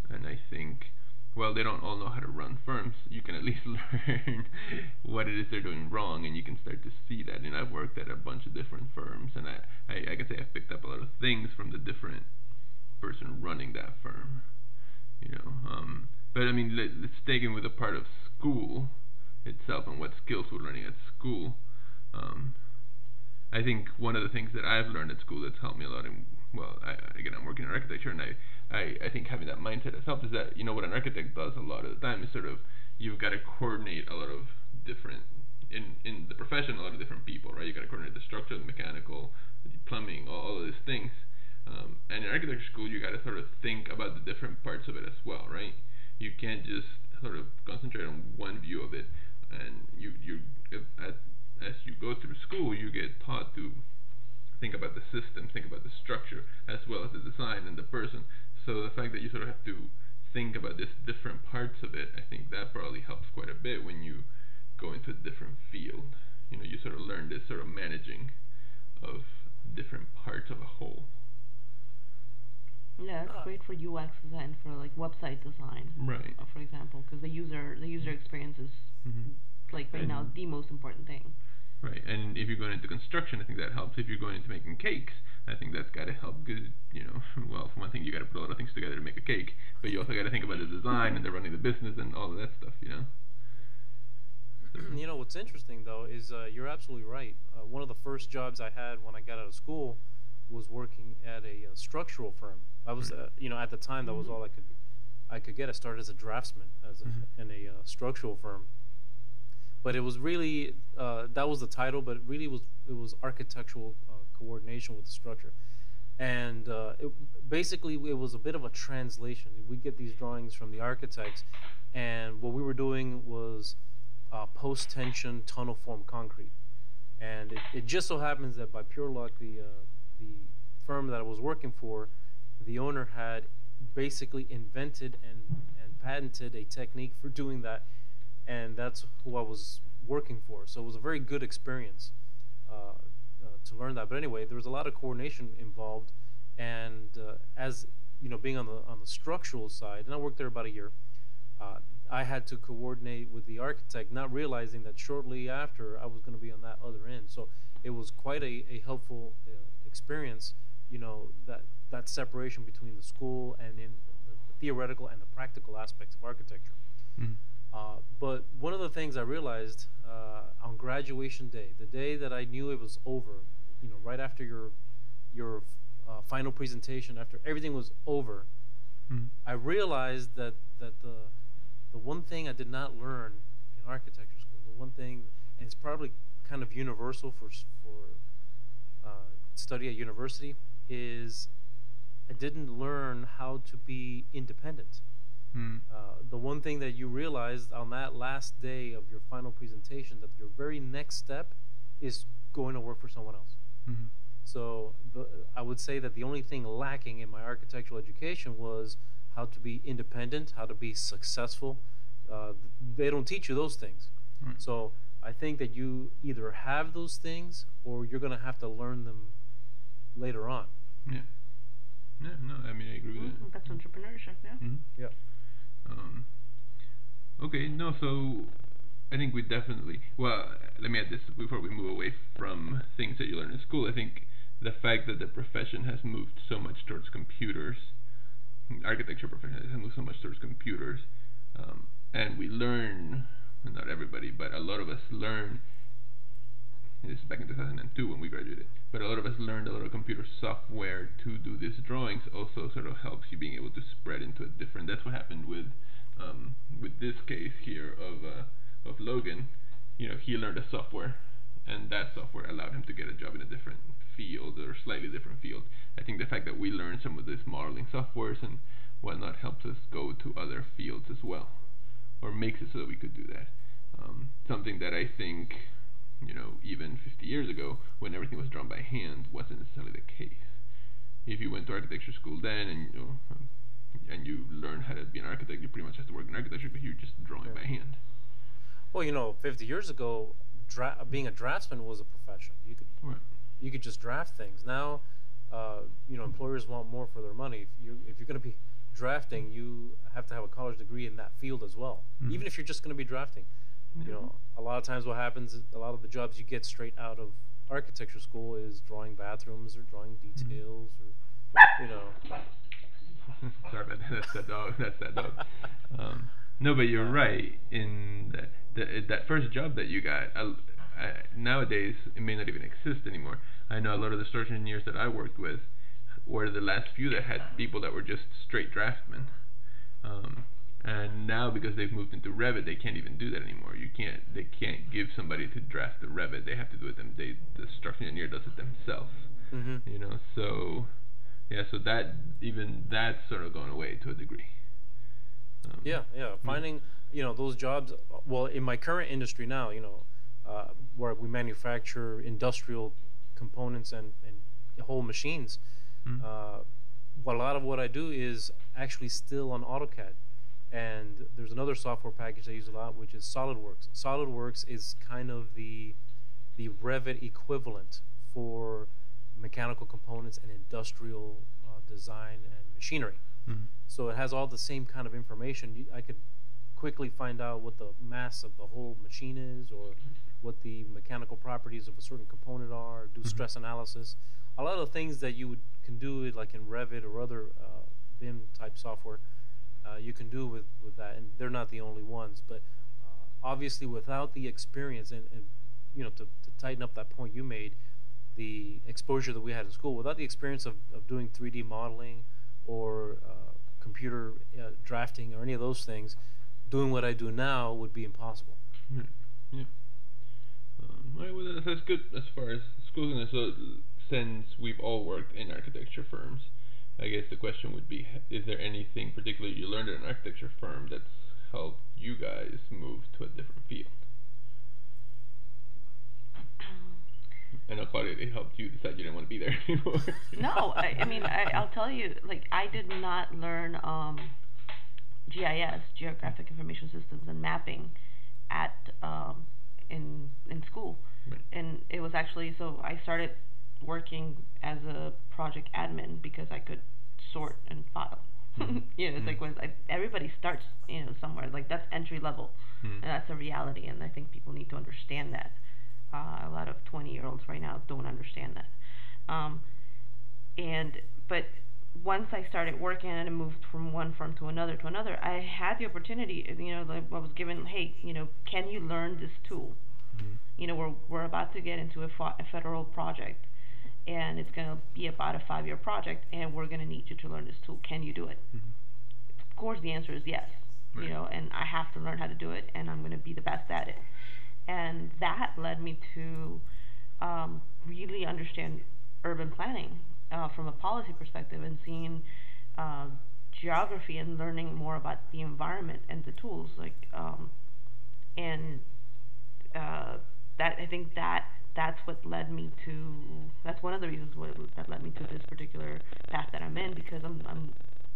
and I think, well, they don't all know how to run firms. You can at least learn what it is they're doing wrong, and you can start to see that. And I've worked at a bunch of different firms, and I, I, I can say I've picked up a lot of things from the different person running that firm. You know, um, but I mean, let, let's take in with a part of school itself and what skills we're learning at school. Um, I think one of the things that I've learned at school that's helped me a lot, and well, I, again, I'm working in architecture, and I, I, I think having that mindset has helped. Is that you know what an architect does a lot of the time is sort of you've got to coordinate a lot of different in in the profession, a lot of different people, right? You got to coordinate the structure, the mechanical, the plumbing, all, all of these things. Um, and in architecture school, you got to sort of think about the different parts of it as well, right? You can't just sort of concentrate on one view of it, and you you at, as you go through school, you get taught to think about the system, think about the structure, as well as the design and the person. So the fact that you sort of have to think about these different parts of it, I think that probably helps quite a bit when you go into a different field. You know, you sort of learn this sort of managing of different parts of a whole. Yeah, it's great for UX design for like website design, Right. for example, because the user the user experience is Mm-hmm. Like right now the most important thing. Right, and if you're going into construction, I think that helps. If you're going into making cakes, I think that's got to help. Because you know, well, for one thing, you got to put a lot of things together to make a cake, but you also got to think about the design and the running the business and all of that stuff. You know. So- you know what's interesting though is uh, you're absolutely right. Uh, one of the first jobs I had when I got out of school was working at a, uh structural firm. I was, uh, you know, at the time that was Mhm. all I could, I could get. I started as a draftsman as a, Mhm. in a uh, structural firm. But it was really uh, that was the title, but it really was it was architectural uh, coordination with the structure, and uh, it, basically it was a bit of a translation. We get these drawings from the architects, and what we were doing was uh, post-tension tunnel form concrete. And it, it just so happens that by pure luck, the uh, the firm that I was working for, the owner had basically invented and, and patented a technique for doing that, and that's who I was working for. So it was a very good experience uh, uh, to learn that. But anyway, there was a lot of coordination involved, and uh, as you know, being on the on the structural side, and I worked there about a year. Uh, I had to coordinate with the architect, not realizing that shortly after I was going to be on that other end. So it was quite a, a helpful uh, experience, you know, that, that separation between the school and in the, the theoretical and the practical aspects of architecture. Mhm. Uh, but one of the things I realized uh, on graduation day, the day that I knew it was over, you know, right after your your uh, final presentation, after everything was over, Mhm. I realized that that the the one thing I did not learn in architecture school, the one thing, and it's probably kind of universal for for uh, study at university, is I didn't learn how to be independent. Mm. Uh, the one thing that you realized on that last day of your final presentation that your very next step is going to work for someone else. Mhm. So the, I would say that the only thing lacking in my architectural education was how to be independent, how to be successful. Uh, they don't teach you those things. Right. So I think that you either have those things or you're going to have to learn them later on. Yeah. Yeah. No, I mean I agree with Mhm, that. That's entrepreneurship, yeah. hmm Yeah. Um, okay, no, so I think we definitely. Well, let me add this before we move away from things that you learn in school. I think the fact that the profession has moved so much towards computers, architecture profession has moved so much towards computers, um, and we learn. Not everybody, but a lot of us learn. This is back in 2002 when we graduated, but a lot of us learned a lot of computer software to do these drawings. Also, sort of helps you being able to spread into a different. That's what happened with um, with this case here of uh, of Logan, you know, he learned a software, and that software allowed him to get a job in a different field or slightly different field. I think the fact that we learned some of these modeling softwares and whatnot helps us go to other fields as well, or makes it so that we could do that. Um, something that I think, you know, even 50 years ago, when everything was drawn by hand, wasn't necessarily the case. If you went to architecture school then and you know, and you learn how to be an architect, you pretty much have to work in architecture, but you're just drawing Yeah. by hand. Well, you know, 50 years ago, dra- being a draftsman was a profession. You could Right. you could just draft things. Now, uh, you know, employers want more for their money. If you if you're going to be drafting, you have to have a college degree in that field as well. Mhm. Even if you're just going to be drafting, you know, a lot of times what happens, is a lot of the jobs you get straight out of architecture school is drawing bathrooms or drawing details or, you know. Sorry about that. That's that dog. That's that dog. Um, no, but you're right. In that that, that first job that you got, I, I, nowadays it may not even exist anymore. I know a lot of the structural engineers that I worked with were the last few that had people that were just straight draftsmen. Um, and now because they've moved into Revit, they can't even do that anymore. You can't. They can't give somebody to draft the Revit. They have to do it them. They the structural engineer does it themselves hmm you know so yeah so that even that's sort of gone away to a degree um, Yeah, yeah. Finding, you know, those jobs. Well, in my current industry now, you know, uh, where we manufacture industrial components and, and whole machines, Mm. uh, what a lot of what I do is actually still on AutoCAD. And there's another software package I use a lot, which is SolidWorks. SolidWorks is kind of the the Revit equivalent for mechanical components and industrial uh, design and machinery. Mhm. So it has all the same kind of information. I could quickly find out what the mass of the whole machine is, or what the mechanical properties of a certain component are. Do Mhm. stress analysis. A lot of things that you would can do it like in Revit or other uh, BIM type software. Uh, you can do with with that, and they're not the only ones. But uh, obviously, without the experience, and, and you know, to, to tighten up that point you made, the exposure that we had in school, without the experience of, of doing 3D modeling or uh, computer uh, drafting or any of those things, doing what I do now would be impossible. Right. Yeah. Um, right, well, that's, good as far as schools and so since we've all worked in architecture firms, I guess the question would be: Is there anything particularly you learned at an architecture firm that's helped you guys move to a different field? I know Claudia, they helped you decide you didn't want to be there anymore. no, I, I mean, I, I'll tell you, like, I did not learn um, GIS, Geographic Information Systems, and mapping at um, in in school, Right. and it was actually so I started working as a project admin because I could sort and file. You know, it's like when I, everybody starts, you know, somewhere. Like that's entry level, Hmm. and that's a reality, and I think people need to understand that. Uh, a lot of 20 year olds right now don't understand that. Um, and but once I started working and moved from one firm to another to another, I had the opportunity. You know, like I was given, hey, you know, can you learn this tool? Mhm. You know, we're we're about to get into a, fa- a federal project, and it's going to be about a five year project, and we're going to need you to learn this tool. Can you do it? Mhm. Of course, the answer is yes. Right. You know, and I have to learn how to do it, and I'm going to be the best at it. And that led me to um, really understand urban planning uh, from a policy perspective and seeing uh, geography and learning more about the environment and the tools. Like, um, and uh, that I think that that's what led me to. That's one of the reasons what, that led me to this particular path that I'm in because I'm, I'm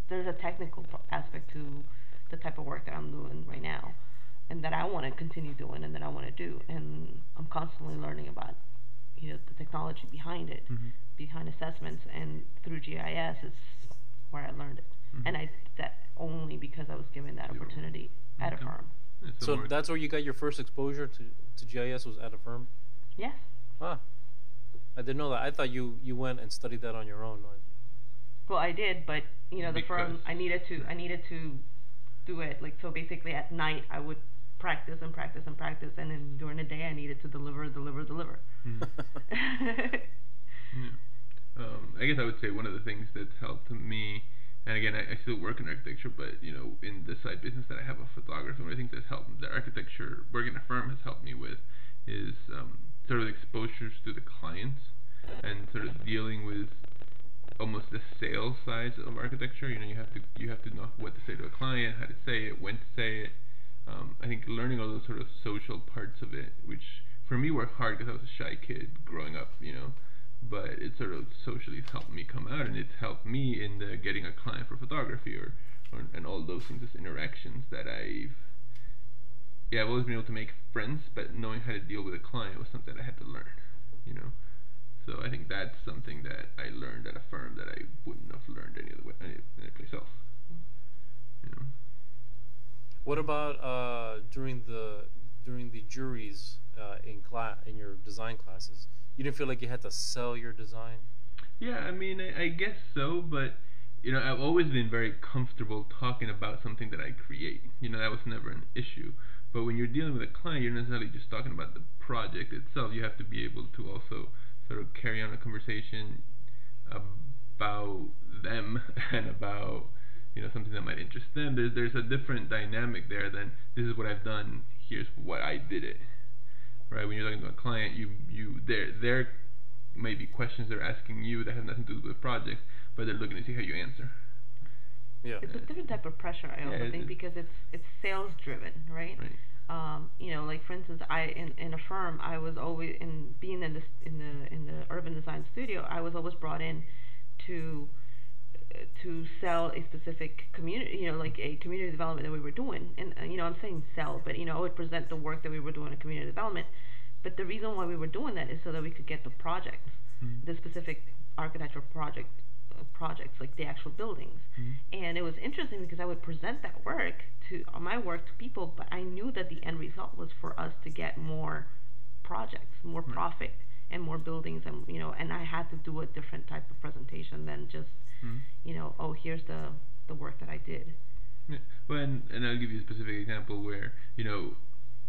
there's a technical aspect to the type of work that I'm doing right now, and that I want to continue doing, and that I want to do, and I'm constantly learning about, you know, the technology behind it, Mhm. behind assessments, and through GIS is where I learned it, Mhm. and I that only because I was given that opportunity at a firm. Yeah, So more- that's where you got your first exposure to, to GIS was at a firm. Yes. Ah, I didn't know that. I thought you you went and studied that on your own. Well, I did, but you know, the firm I needed to I needed to do it like so. Basically, at night I would practice and practice and practice, and then during the day I needed to deliver, deliver, deliver. Mhm. Yeah. Um, I guess I would say one of the things that's helped me and again, I, I still work in architecture, but you know, in the side business that I have of photography, one of the things that's helped the architecture working in a firm has helped me with is um, sort of exposures to the clients and sort of dealing with almost the sales side of architecture. You know, you have to you have to know what to say to a client, how to say it, when to say it. Um, I think learning all those sort of social parts of it, which for me were hard because I was a shy kid growing up. You know, but it sort of socially has helped me come out, and it's helped me in the getting a client for photography or, or and all those things as interactions that I've yeah I've always been able to make friends, but knowing how to deal with a client was something I had to learn, you know. So I think that's something that I learned at a firm that I wouldn't have learned any other way any, any place else. You know. What about uh, during the during the juries uh, in class in your design classes? You didn't feel like you had to sell your design? Yeah, I mean, I, I guess so, but you know, I've always been very comfortable talking about something that I create. You know, that was never an issue. But when you're dealing with a client, you're necessarily just talking about the project itself. You have to be able to also sort of carry on a conversation about them and about you know something that might interest them. There's there's a different dynamic there than this is what I've done. Here's what I did it right? When you're talking to a client, you you there there may be questions they're asking you that have nothing to do with the project, but they're looking to see how you answer. Yeah. It's a different type of pressure, I also Yeah, think, is. because it's it's sales driven, right? Right. Um, you know, like for instance, I in, in a firm, I was always in being in the in the in the urban design studio, I was always brought in to uh, to sell a specific community, you know, like a community development that we were doing. And uh, you know, I'm saying sell, but you know, I would present the work that we were doing in community development. But the reason why we were doing that is so that we could get the projects, Mhm. the specific architectural project projects, like the actual buildings. Mhm. And it was interesting because I would present that work to uh, my work to people, but I knew that the end result was for us to get more projects, more Right. profit, and more buildings, and you know, and I had to do a different type of presentation than just Mhm. you know, oh, here's the the work that I did. Yeah. Well, and, and I'll give you a specific example where you know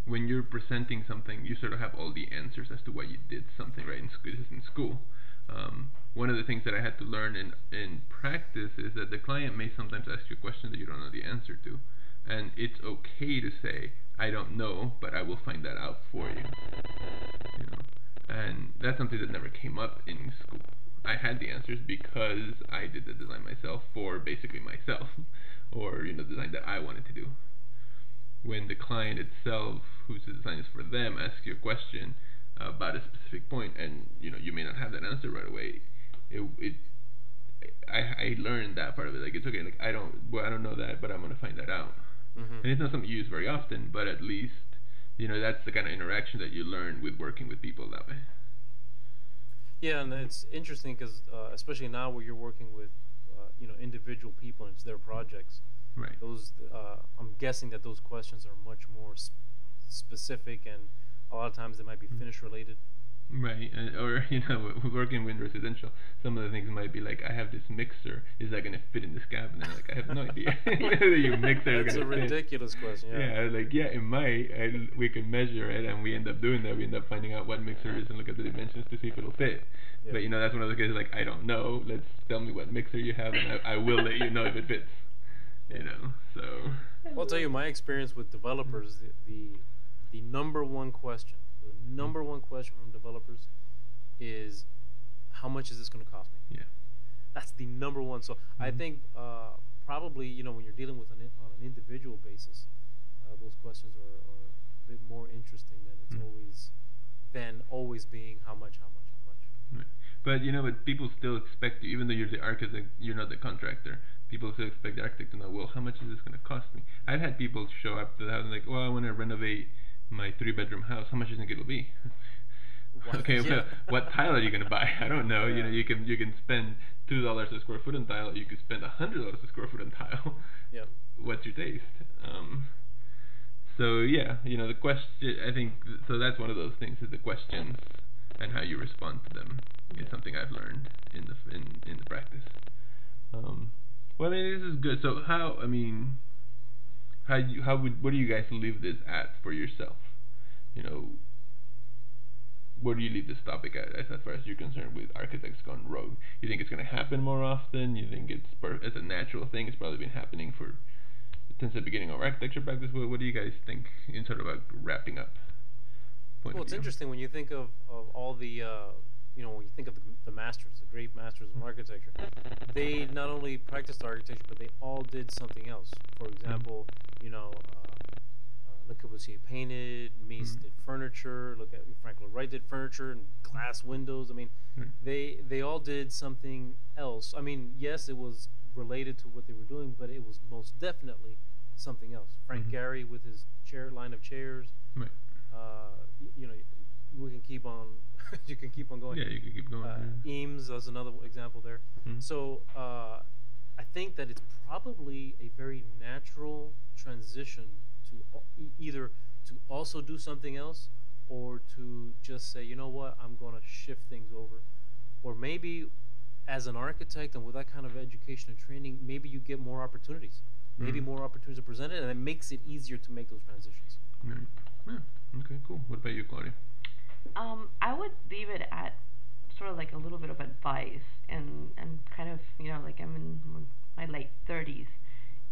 when you're presenting something, you sort of have all the answers as to why you did something right in school. In school. Um, one of the things that I had to learn in in practice is that the client may sometimes ask you a question that you don't know the answer to, and it's okay to say I don't know, but I will find that out for you. You know, and that's something that never came up in school. I had the answers because I did the design myself for basically myself, or you know, design that I wanted to do. When the client itself, whose design is for them, asks you a question about a specific point, and you know, you may not have that answer right away, it it I I learned that part of it. Like it's okay. Like I don't well I don't know that, but I'm gonna find that out. Mm-hmm. And it's not something you use very often, but at least you know that's the kind of interaction that you learn with working with people that way. Yeah, and it's interesting because uh, especially now where you're working with uh, you know individual people and it's their projects. Right. Those uh, I'm guessing that those questions are much more sp- specific and a lot of times they might be Mhm. finish related. Right, and, or you know, working with residential, some of the things might be like, I have this mixer. Is that gonna fit in this cabinet? Like, I have no idea whether your mixer is That's a gonna fit. ridiculous question. Yeah. Yeah, like yeah, it might. And we can measure it, and we end up doing that. We end up finding out what mixer is and look at the dimensions to see if it'll fit. Yeah. But you know, that's one of those cases like I don't know. Let's tell me what mixer you have, and I, I will let you know if it fits. You know, so Well, I'll tell you my experience with developers. The the, the number one question, the number one question from developers, is how much is this going to cost me? yeah, That's the number one. So I Mhm. think uh, probably you know when you're dealing with an on an individual basis, uh, those questions are, are a bit more interesting than it's Mm. always than always being how much, how much, how much. right. But you know, but people still expect you, even though you're the architect, you're not the contractor. People still expect the architect to know, well, how much is this going to cost me? I've had people show up to the house and like, well, I want to renovate my three-bedroom house. How much do you think it'll be? Okay, yeah. well, what tile are you going to buy? I don't know. You know, you can you can spend two dollars a square foot on tile. You could spend a hundred dollars a square foot on tile. Yep. What's your taste? Um, so yeah, you know the question. I think so. That's one of those things is the questions and how you respond to them is something I've learned in the in in the practice. Um, well, I mean, this is good. So how? I mean, how you how would what do you guys leave this at for yourself? You know, where do you leave this topic at, as, as far as you're concerned with architects gone rogue? You think it's going to happen more often? You think it's per- it's a natural thing? It's probably been happening for since the beginning of architecture practice. What, what do you guys think in sort of a wrapping up? Point well, it's interesting when you think of, of all the uh, you know, when you think of the, the masters, the great masters of architecture, they not only practiced architecture, but they all did something else. For example, you know, uh, uh, Le Corbusier painted, Mies mm-hmm. did furniture. Look at Frank Lloyd Wright did furniture and glass windows. I mean, mm-hmm. they they all did something else. I mean, yes, it was related to what they were doing, but it was most definitely something else. Frank mm-hmm. Gehry with his chair line of chairs. Right. Uh, you know, we can keep on you can keep on going. Yeah, you can keep going. Uh, yeah. Eames, that's another example there. Mm-hmm. So uh, I think that it's probably a very natural transition to e- either to also do something else or to just say, you know what, I'm going to shift things over. Or maybe as an architect and with that kind of education and training, maybe you get more opportunities. Mm-hmm. Maybe more opportunities are presented, and it makes it easier to make those transitions. Yeah. yeah. Okay, cool. What about you, Claudia? Um, I would leave it at sort of like a little bit of advice and and kind of you know like I'm in my late 30s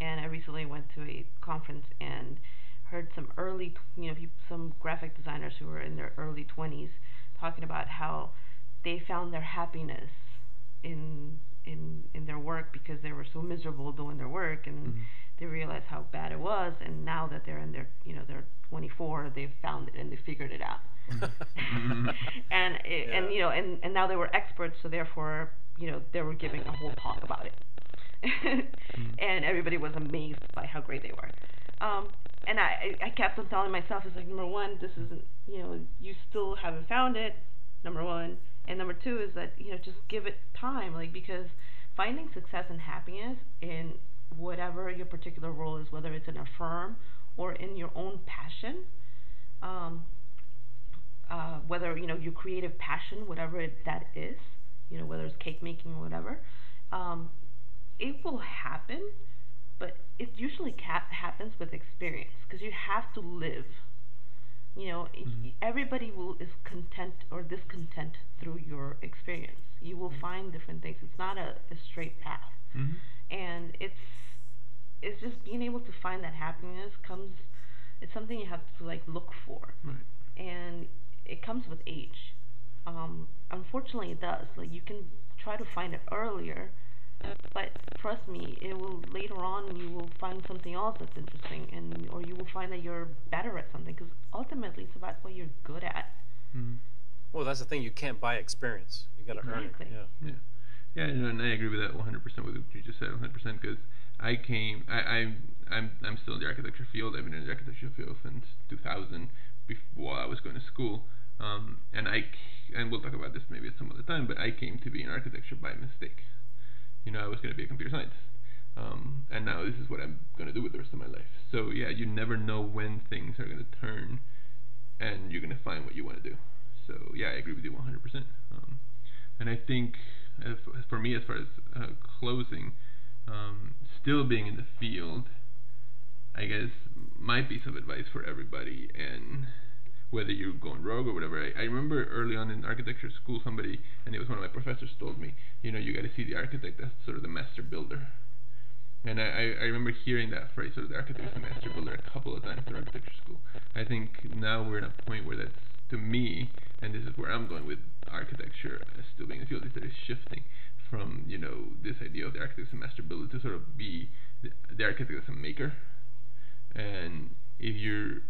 and I recently went to a conference and heard some early you know some graphic designers who were in their early 20s talking about how they found their happiness in in in their work because they were so miserable doing their work and mm-hmm. They realized how bad it was and now that they're in their you know they're 24 they've found it and they figured it out and it, yeah. and you know and and now they were experts, so therefore you know they were giving a whole talk about it, mm-hmm. and everybody was amazed by how great they were. Um, and I I kept on telling myself, it's like number one, this isn't you know you still haven't found it, number one, and number two is that you know just give it time, like because finding success and happiness in whatever your particular role is, whether it's in a firm or in your own passion, um, uh, whether you know your creative passion, whatever it, that is, you know whether it's cake making or whatever, um, it will happen, but it usually ca- happens with experience because you have to live. You know, mm-hmm. everybody will is content or discontent through your experience. You will mm-hmm. find different things. It's not a, a straight path, mm-hmm. and it's it's just being able to find that happiness comes. It's something you have to like look for, right. and it comes with age. Um, unfortunately, it does. Like you can try to find it earlier, but trust me, it will later on. You will find something else that's interesting, and or you will find that you're better at something. Because ultimately, it's about what you're good at. Mm-hmm. Well, that's the thing. You can't buy experience. You got to exactly. earn it. Yeah. Yeah. Yeah, and I agree with that 100% with what you just said, 100% because I came, I, I'm, I'm, I'm still in the architecture field. I've been in the architecture field since 2000, before I was going to school. Um, and I and we'll talk about this maybe at some other time. But I came to be in architecture by mistake. You know, I was going to be a computer scientist. Um, and now this is what I'm going to do with the rest of my life. So yeah, you never know when things are going to turn, and you're going to find what you want to do. So yeah, I agree with you 100%. Um, and I think for me, as far as uh, closing, um, still being in the field, I guess might be some advice for everybody, and whether you're going rogue or whatever. I, I remember early on in architecture school, somebody, and it was one of my professors, told me, you know, you got to see the architect as sort of the master builder. And I, I remember hearing that phrase, sort of the architect is the master builder, a couple of times in architecture school. I think now we're at a point where that's, to me, and this is where I'm going with architecture still being a field, is that it's shifting from, you know, this idea of the architect as a master builder to sort of be the, the architect as a maker. And if you're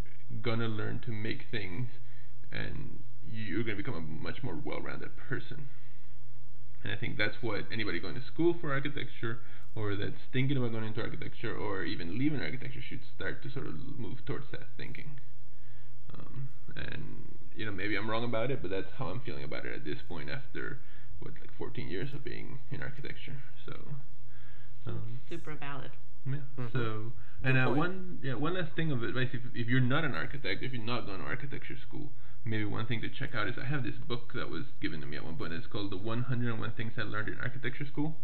gonna learn to make things and you're gonna become a much more well-rounded person. And I think that's what anybody going to school for architecture or that's thinking about going into architecture or even leaving architecture should start to sort of move towards that thinking. Um, and you know maybe I'm wrong about it, but that's how I'm feeling about it at this point after what like 14 years of being in architecture. So um, super valid. Yeah. Mm-hmm. So and uh, one yeah one last thing of advice if if you're not an architect if you're not going to architecture school maybe one thing to check out is I have this book that was given to me at one point it's called the 101 Things I Learned in Architecture School.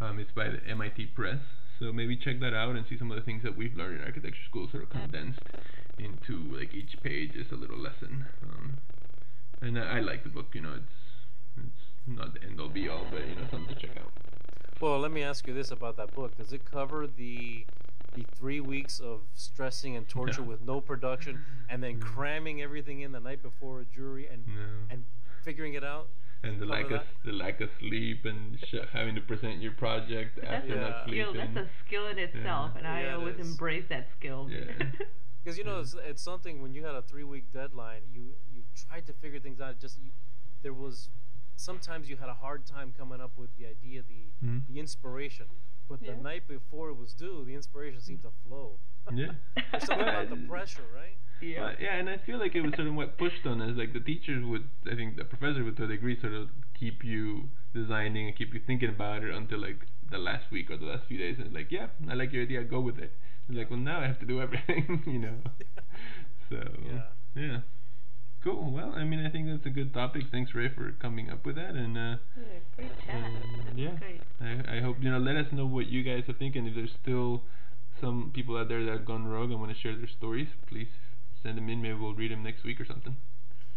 Um, it's by the MIT Press. So maybe check that out and see some of the things that we've learned in architecture school sort of condensed into like each page is a little lesson. Um, and I, I like the book. You know, it's it's not the end all be all, but you know, something to check out. Well, let me ask you this about that book. Does it cover the the three weeks of stressing and torture No. with no production and then mm-hmm. cramming everything in the night before a jury and No. and figuring it out? and the cover lack of that? the lack of sleep and sh- having to present your project But that's after Yeah. a not skill. sleeping. That's a skill in itself, and I it always is. embrace that skill. Yeah. Because you know it's, it's something when you had a three week deadline, you you tried to figure things out. Just you, there was sometimes you had a hard time coming up with the idea, the Mhm. the inspiration. But the night before it was due, the inspiration seemed to flow. Yeah. There's something about the pressure, right? yeah. Well, yeah, and I feel like it was sort of what pushed on us. Like the teachers would, I think the professor would to a degree sort of keep you designing and keep you thinking about it until like the last week or the last few days. And it's like, yeah, I like your idea, go with it. It's like, well, now I have to do everything, you know. So Yeah. Yeah, cool. Well, I mean, I think that's a good topic. Thanks, Ray, for coming up with that. And uh, Yeah, great chat. Um, yeah. Great. I, I hope you know. Let us know what you guys are thinking. If there's still some people out there that have gone rogue and want to share their stories, please send them in. Maybe we'll read them next week or something.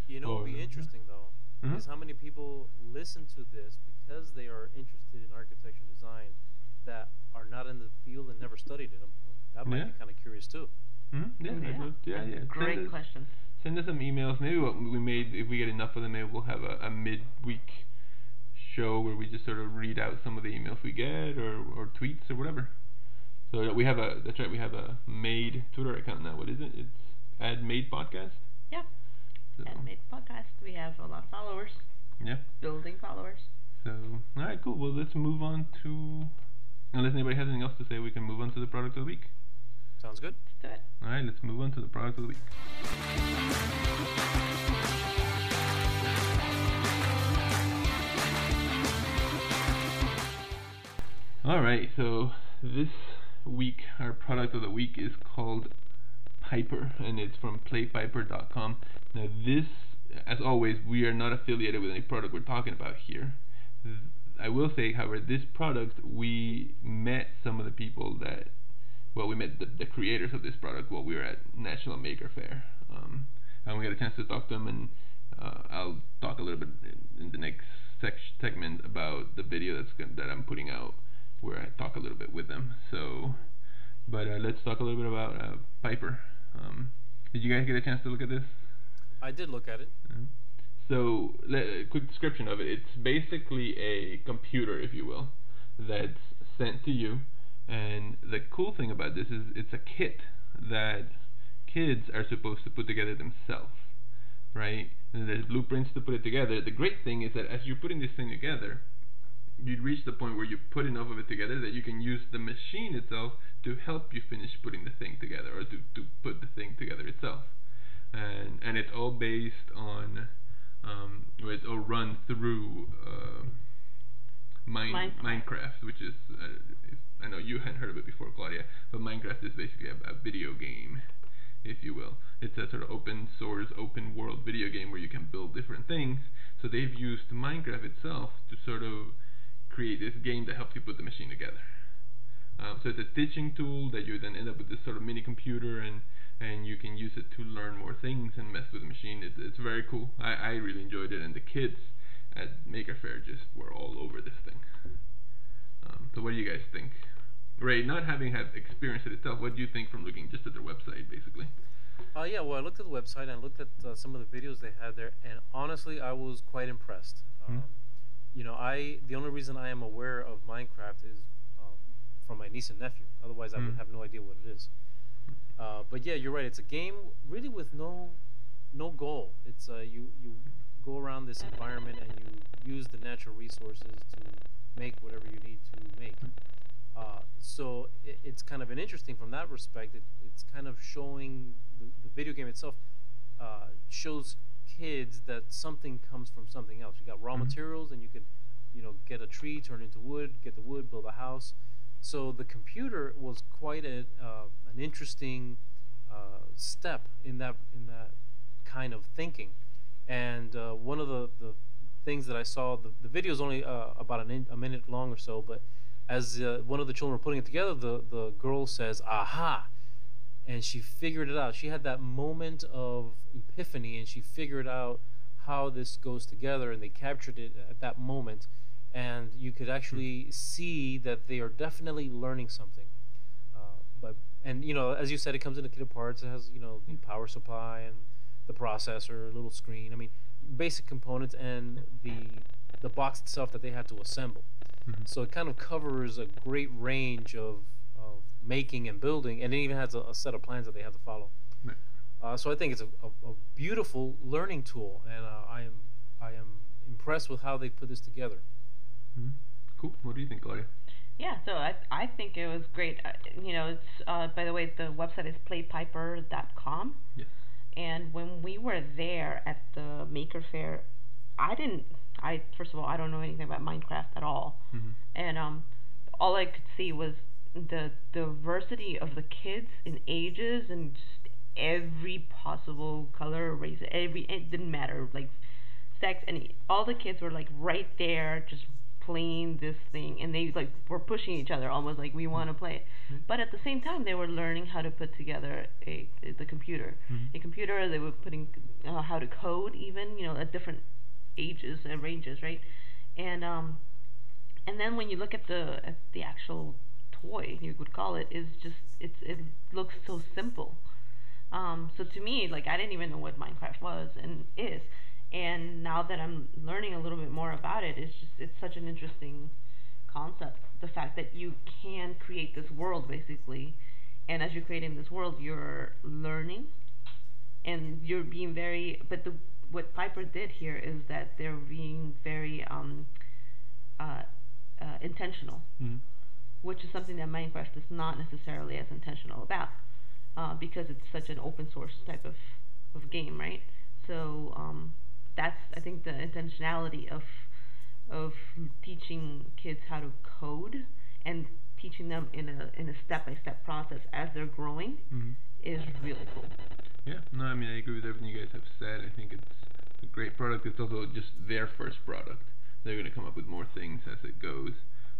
You know, what would be interesting though Mhm. is how many people listen to this because they are interested in architecture and design that are not in the field and never studied it. Um, that might Yeah. be kind of curious too. Mm-hmm. Yeah, yeah. yeah, yeah, yeah. Great send question. Send us some emails. Maybe what we made, if we get enough of them, maybe we'll have a, a mid-week show where we just sort of read out some of the emails we get or, or tweets or whatever. So that we have a that's right. We have a made Twitter account now. What is it? It's Ad Made Podcast. Yep. So, And made podcast. We have a lot of followers. yeah. Building followers. So, all right, cool. Well, let's move on to. Unless anybody has anything else to say, we can move on to the product of the week. Sounds good. Let's do it. All right, let's move on to the product of the week. All right, so this week our product of the week is called Piper, and it's from PlayPiper.com. Now, this, as always, we are not affiliated with any product we're talking about here. I will say, however, this product we met some of the people that well, we met the, the creators of this product while we were at National Maker Faire, um, and we got a chance to talk to them. And uh, I'll talk a little bit in, the next sec- segment about the video that's that I'm putting out, where I talk a little bit with them. So, but uh, let's talk a little bit about uh, Piper. Um, did you guys get a chance to look at this? I did look at it. Mhm. So, le- a quick description of it. It's basically a computer, if you will, that's sent to you. And the cool thing about this is it's a kit that kids are supposed to put together themselves, right? And there's blueprints to put it together. The great thing is that as you're putting this thing together, you'd reach the point where you put enough of it together that you can use the machine itself to help you finish putting the thing together or to, to put the thing together itself and and it's all based on um, or it's all run through uh, mine, Minecraft. Minecraft, which is uh, I know you hadn't heard of it before, Claudia, but Minecraft is basically a, a video game, if you will. It's a sort of open source, open world video game where you can build different things. So they've used Minecraft itself to sort of create this game that helps you put the machine together. Um, so it's a teaching tool that you then end up with this sort of mini computer and and you can use it to learn more things and mess with the machine. It's it's very cool. I, I really enjoyed it and the kids at Maker Faire just were all over this thing. Um, so what do you guys think? Ray, not having had experienced it itself, what do you think from looking just at their website, basically? Uh, yeah, well, I looked at the website and I looked at uh, some of the videos they had there, and honestly, I was quite impressed. Hmm. Um, you know, I the only reason I am aware of Minecraft is um, from my niece and nephew. Otherwise, I Hmm. would have no idea what it is. Uh, but yeah, you're right. It's a game really with no no goal. It's uh, you you go around this environment and you use the natural resources to make whatever you need to make. Uh, so it, it's kind of an interesting from that respect. It, it's kind of showing the, the video game itself uh, shows kids that something comes from something else. You got raw Mhm. materials, and you could, you know, get a tree, turn it into wood, get the wood, build a house. So the computer was quite a, uh, an interesting uh, step in that in that kind of thinking. And uh, one of the, the things that I saw, the, the video is only uh, about an in, a minute long or so, but as uh, one of the children were putting it together, the, the girl says, aha. And she figured it out. She had that moment of epiphany and she figured out how this goes together, and they captured it at that moment, and you could actually see that they are definitely learning something. Uh, but and you know, as you said, it comes in a kit of parts. It has you know the power supply and the processor, a little screen. I mean, basic components and the the box itself that they had to assemble. Mhm. So it kind of covers a great range of, of making and building, and it even has a, a set of plans that they have to follow. Right. Uh, so I think it's a, a, a beautiful learning tool, and uh, I am I am impressed with how they put this together. Mhm. Cool. What do you think, Claudia? Yeah, so I I think it was great. Uh, you know, it's uh, by the way, the website is playpiper.com. Yes. And when we were there at the Maker Faire, I didn't. I first of all, I don't know anything about Minecraft at all, Mhm. and um, all I could see was the diversity of the kids in ages and just every possible color, race, every it didn't matter like sex, and all the kids were like right there, just playing this thing, and they like were pushing each other almost like we want to play it. Mhm. But at the same time, they were learning how to put together a the computer, Mhm. a computer. They were putting uh, how to code, even you know, at different ages and ranges, right? And um, and then when you look at the at the actual toy, you would call it, is just it's it looks so simple. Um, so to me, like I didn't even know what Minecraft was and is, and now that I'm learning a little bit more about it, it's just it's such an interesting concept. The fact that you can create this world basically, and as you're creating this world, you're learning, and you're being very. But the what Piper did here is that they're being very um, uh, uh, intentional Mhm. which is something that Minecraft is not necessarily as intentional about, uh, because it's such an open source type of, of game, right? So um, that's I think the intentionality of of teaching kids how to code and teaching them in a in a step by step process as they're growing Mhm. is really cool. Yeah, no, I mean, I agree with everything you guys have said. I think it's a great product. It's also just their first product. They're going to come up with more things as it goes.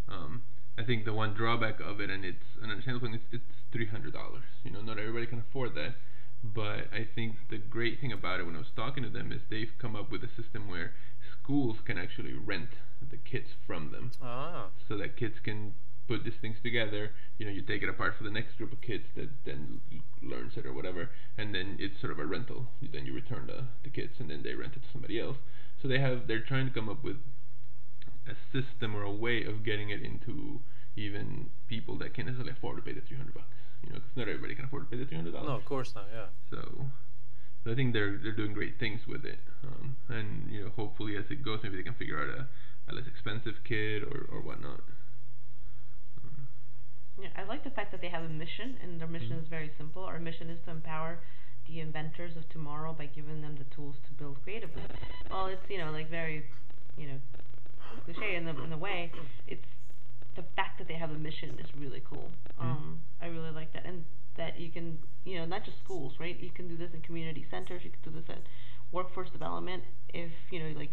Um, I think the one drawback of it, and it's an understandable thing, it's, it's three hundred dollars. You know, not everybody can afford that. But I think the great thing about it, when I was talking to them, is they've come up with a system where schools can actually rent the kits from them Ah, so that kids can put these things together. You know, you take it apart for the next group of kids that then learns it or whatever, and then it's sort of a rental. You- Then you return the the kits, and then they rent it to somebody else. So they have they're trying to come up with a system or a way of getting it into even people that can't necessarily afford to pay the three hundred bucks. You know, because not everybody can afford to pay the three hundred dollars. no, of course not. Yeah. So, so I think they're they're doing great things with it, um, and you know hopefully as it goes, maybe they can figure out a, a less expensive kit or or whatnot. Um, Yeah, I like the fact that they have a mission, and their mission Mhm. is very simple. Our mission is to empower the inventors of tomorrow by giving them the tools to build creatively. Well, it's you know like very, you know, cliche in the in a way. It's the fact that they have a mission is really cool. Mhm. Um, I really like that, and that you can you know not just schools, right? You can do this in community centers. You can do this at workforce development. If you know like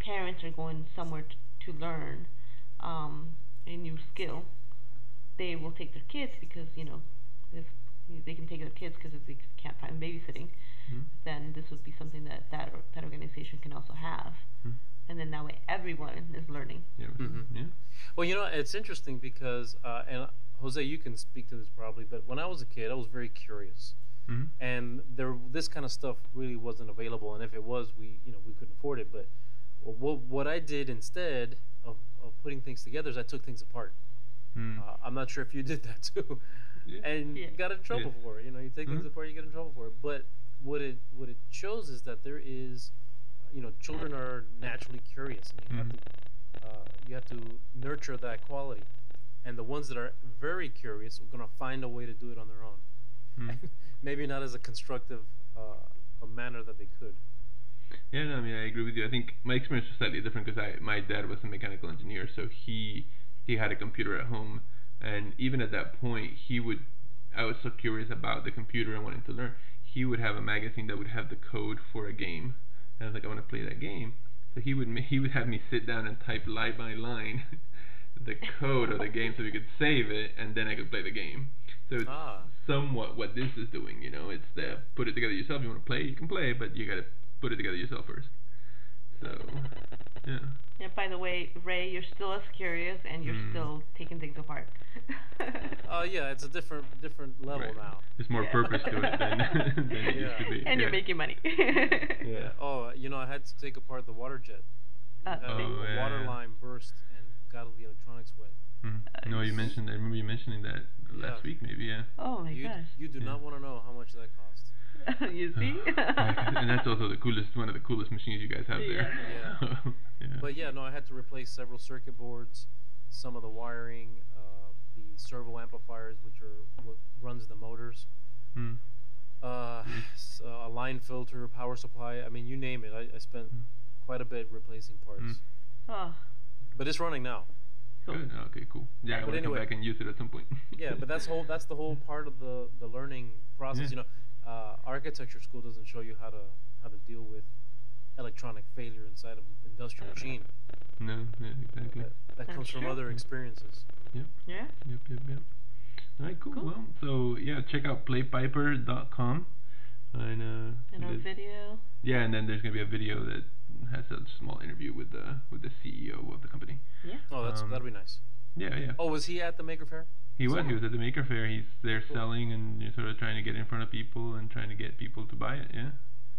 parents are going somewhere t- to learn um, a new skill they will take their kids because you know if they can take their kids because if they can't find babysitting, mhm. then this would be something that that, or, that organization can also have, Mhm. and then that way everyone is learning. Yeah. Mhm. Yeah. Well, you know, it's interesting because, uh, and Jose, you can speak to this probably, but when I was a kid, I was very curious, Mhm. and there this kind of stuff really wasn't available, and if it was, we you know we couldn't afford it. But what what I did instead of, of putting things together is I took things apart. Mm. Uh, I'm not sure if you did that too, Yeah. and Yeah. got in trouble Yes. for it. You know, you take things Mhm. apart, you get in trouble for it. But what it what it shows is that there is, you know, children are naturally curious, and you have Mhm. to uh, you have to nurture that quality. And the ones that are very curious are gonna find a way to do it on their own. Mm. Maybe not as a constructive uh, a manner that they could. Yeah, no, I mean, I agree with you. I think my experience was slightly different because I my dad was a mechanical engineer, so he he had a computer at home, and even at that point, he would. I was so curious about the computer and wanting to learn. He would have a magazine that would have the code for a game, and I was like, I want to play that game. So he would he would have me sit down and type line by line the code of the game so we could save it, and then I could play the game. So it's Ah. somewhat what this is doing. You know, it's the put it together yourself. You want to play, you can play, but you got to put it together yourself first. Yeah, by the way, Ray, you're still as curious and you're Mm. still taking things apart. Uh, yeah, it's a different different level Right. now. There's more Yeah. purpose to it than, than it used to be. and you're making money. Yeah. Oh, you know, I had to take apart the water jet. Uh, Oh, a yeah, water line burst and got all the electronics wet. Mhm. Uh, no, you mentioned. I remember you mentioning that last Yeah. week, maybe. Yeah. oh my you gosh. you do Yeah. not want to know how much that cost. you see? and that's also the coolest, one of the coolest machines you guys have there. Yeah. yeah. But yeah, no, I had to replace several circuit boards, some of the wiring, uh, the servo amplifiers, which are what runs the motors, Mm. uh, s- uh, a line filter, power supply. I mean, you name it. I, I spent Mm. quite a bit replacing parts, Mm. oh, but it's running now. cool. Good. Okay. Cool. Yeah, I But want to anyway. come back and use it at some point. Yeah, but that's whole that's the whole part of the the learning process. Yeah. You know, uh, architecture school doesn't show you how to how to deal with electronic failure inside of an industrial machine. No. Yeah. Exactly. That, that That's comes from other experiences. Yep. Yeah. Yep, yep, yep. All right, cool. Cool. Well, so yeah, check out playpiper.com. And, uh, And our video. yeah, and then there's gonna be a video that has a small interview with the with the CEO of the company. Yeah. Oh, that's Um, that'd be nice. Yeah, yeah. Oh, was he at the Maker Faire? He was. He was at the Maker Faire. He's there selling and you know, sort of trying to get in front of people and trying to get people to buy it. Yeah.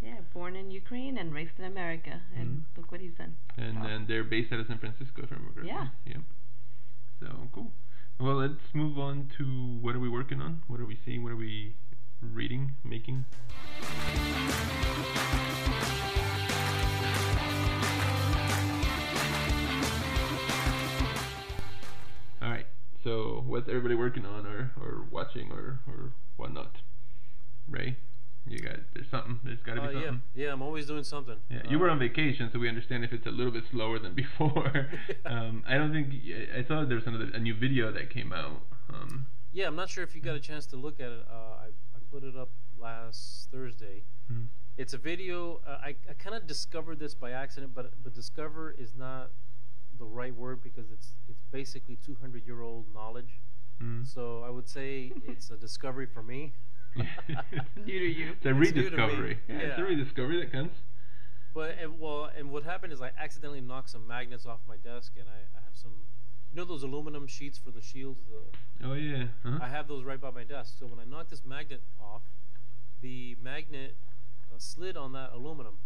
Yeah, born in Ukraine and raised in America, and Mhm. look what he's done. And Wow. then they're based out of San Francisco, if I remember. Yeah. Yep. So cool. Well, let's move on to what are we working on? What are we seeing? What are we reading, making? So, what's everybody working on, or or watching, or or whatnot? Ray, you got there's something. There's got to Uh, be yeah, something. yeah. yeah. I'm always doing something. Yeah, you were Uh, on vacation, so we understand if it's a little bit slower than before. um, I don't think I saw there was another a new video that came out. Um, Yeah, I'm not sure if you got a chance to look at it. Uh, I I put it up last Thursday. Mhm. It's a video. Uh, I I kind of discovered this by accident, but but discover is not the right word because it's it's basically 200 year old knowledge. mm. So I would say it's a discovery for me. New to you. It's a It's new to me. rediscovery. Yeah, it's a rediscovery that counts. But and, well, and what happened is I accidentally knocked some magnets off my desk, and I, I have some, you know, those aluminum sheets for the shields. The Oh yeah. Huh? I have those right by my desk. So when I knocked this magnet off, the magnet uh, slid on that aluminum,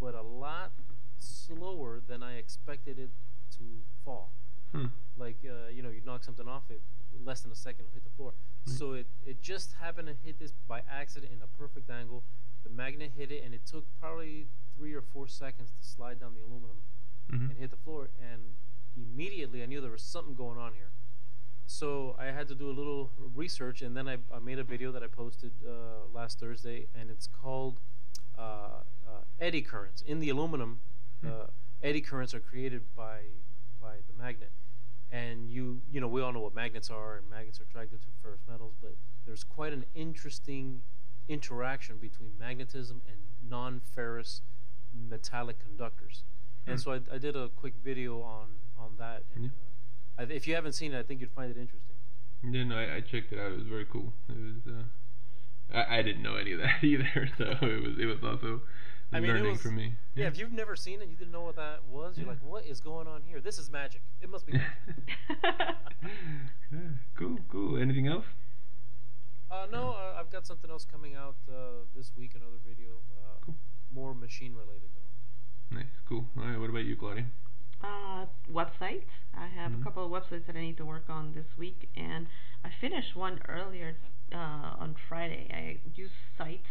but a lot slower than I expected it to fall. Hmm. Like uh, you know, you knock something off, it less than a second hit the floor. Right. So it it just happened to hit this by accident in a perfect angle. The magnet hit it, and it took probably three or four seconds to slide down the aluminum Mhm. and hit the floor. And immediately, I knew there was something going on here. So I had to do a little research, and then I, I made a video that I posted uh, last Thursday, and it's called uh, uh, eddy currents. In the aluminum, uh, eddy currents are created by by the magnet, and you you know we all know what magnets are, and magnets are attracted to ferrous metals, but there's quite an interesting interaction between magnetism and non-ferrous metallic conductors. And Hmm. so I, I did a quick video on on that, and Yeah. uh, I, if you haven't seen it, I think you'd find it interesting. Yeah, no, I, I checked it out. It was very cool. It was. Uh, I, I didn't know any of that either, so it was it was also I mean, it learning was- for me. Yeah, if you've never seen it, you didn't know what that was. You're Yeah. like, what is going on here? This is magic. It must be magic. yeah, cool, cool. Anything else? Uh, no, uh, I've got something else coming out uh, this week. Another video, uh, Cool. more machine related though. Nice, cool. All right, what about you, Claudia? uh, websites. I have Mhm. a couple of websites that I need to work on this week, and I finished one earlier uh, on Friday. I use sites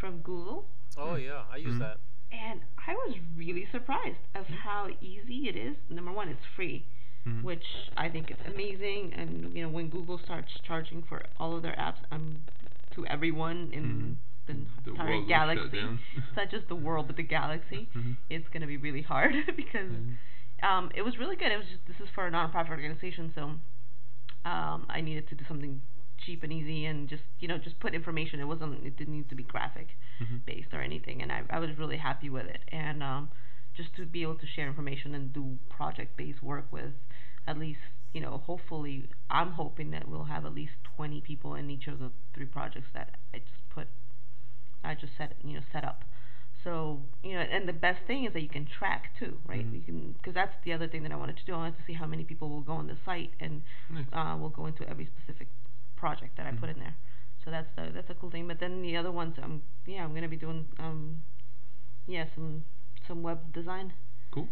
from Google, Oh Hmm. yeah, I use Mhm. that. and I was really surprised as Mhm. how easy it is. Number one, it's free, Mhm. which I think is amazing. And you know, when Google starts charging for all of their apps, um, to everyone in Mhm. the, The entire world will shut galaxy, it's not just the world, but the galaxy, Mhm. it's gonna be really hard because um, it was really good. It was just this is for a nonprofit organization, so um, I needed to do something cheap and easy and just you know just put information. It wasn't it didn't need to be graphic Mhm. based or anything, and I I was really happy with it. And um, just to be able to share information and do project based work with at least you know hopefully I'm hoping that we'll have at least 20 people in each of the three projects that I just put I just set you know set up. So you know, and the best thing is that you can track too, right? Mhm. You can because that's the other thing that I wanted to do. I wanted to see how many people will go on the site and Nice. uh, will go into every specific project that I put in there. So that's the that's a cool thing. But then the other ones, um, yeah, I'm gonna be doing um, yeah, some some web design Cool.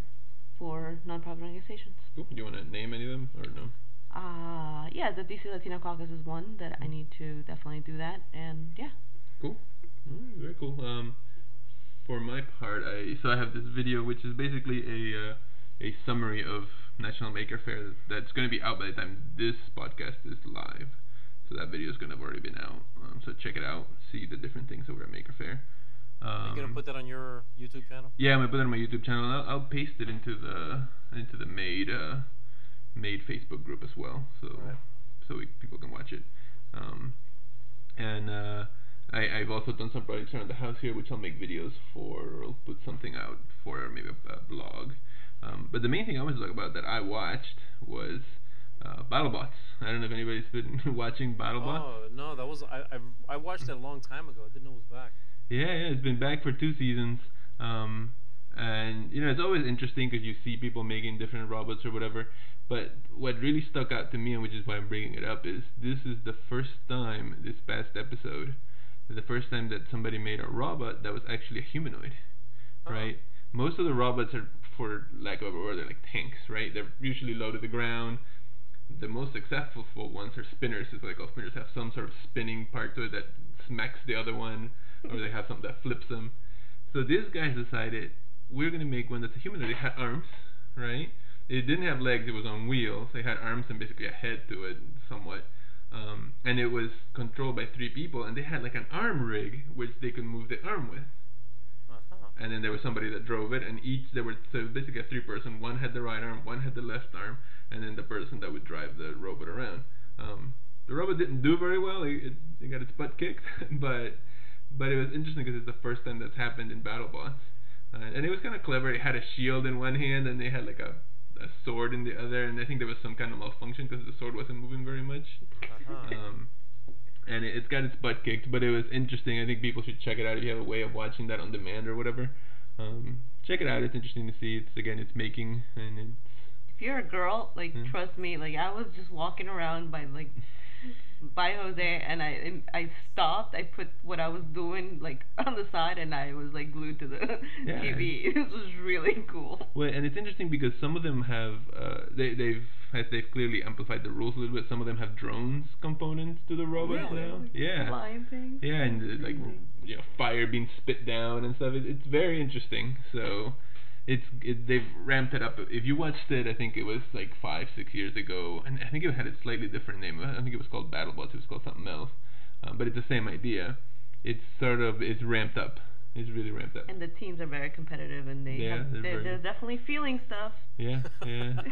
for nonprofit organizations. Cool. Do you want to name any of them or no? Uh, yeah, the DC Latino Caucus is one that I need to definitely do that, and yeah. Cool. Mm, very cool. Um, for my part, I so I have this video which is basically a uh, a summary of National Maker Faire that's going to be out by the time this podcast is live. So that video is going to have already been out. Um, so check it out. See the different things over at Maker Faire. Um, you gonna put that on your YouTube channel? Yeah, I'm gonna put it on my YouTube channel. I'll, I'll paste it into the into the made uh, made Facebook group as well, so Right. so we, people can watch it. Um, and uh, I, I've also done some projects around the house here, which I'll make videos for. Or I'll put something out for, or maybe a, a blog. Um, but the main thing I wanted to talk about that I watched was uh, BattleBots. I don't know if anybody's been watching BattleBots. Oh no, that was I I've, I watched it a long time ago. I didn't know it was back. Yeah, yeah, it's been back for two seasons. Um, and you know, it's always interesting because you see people making different robots or whatever. But what really stuck out to me, and which is why I'm bringing it up, is this is the first time this past episode, the first time that somebody made a robot that was actually a humanoid, Oh. right? Most of the robots are, for lack of a word, they're like tanks, right? They're usually low to the ground. The most successful ones are spinners. It's like all spinners have some sort of spinning part to it that smacks the other one, or they have something that flips them. So these guys decided we're gonna make one that's a humanoid. It had arms, right? It didn't have legs. It was on wheels. It had arms and basically a head to it, somewhat. Um, and it was controlled by three people, and they had like an arm rig which they could move the arm with. And then there was somebody that drove it, and each there were so basically a three person. One had the right arm, one had the left arm, and then the person that would drive the robot around. Um, the robot didn't do very well. It, it, it got its butt kicked, but but it was interesting because it's the first time that's happened in BattleBots, uh, and it was kind of clever. It had a shield in one hand, and they had like a a sword in the other, and I think there was some kind of malfunction because the sword wasn't moving very much. Uh-huh. Um, and it, it's got its butt kicked, but it was interesting. I think people should check it out if you have a way of watching that on demand or whatever. Um, check it out. It's interesting to see. It's again, it's making and it's If you're a girl, like Hmm. trust me, like I was just walking around by like by Jose, and I and I stopped. I put what I was doing like on the side, and I was like glued to the Yeah. TV. This was really cool. well, and it's interesting because some of them have uh, they they've as they've clearly amplified the rules a little bit. Some of them have drones components to the robots Really? now. Yeah. Flying things. Yeah, and uh, like you know, fire being spit down and stuff. It, it's very interesting. So, it's it, they've ramped it up. If you watched it, I think it was like five, six years ago, and I think it had a slightly different name. I think it was called BattleBots. It was called something else, um, but it's the same idea. It's sort of it's ramped up. It's really ramped up. And the teams are very competitive, and they Yeah, have, they're they're, they're definitely feeling stuff. Yeah, yeah.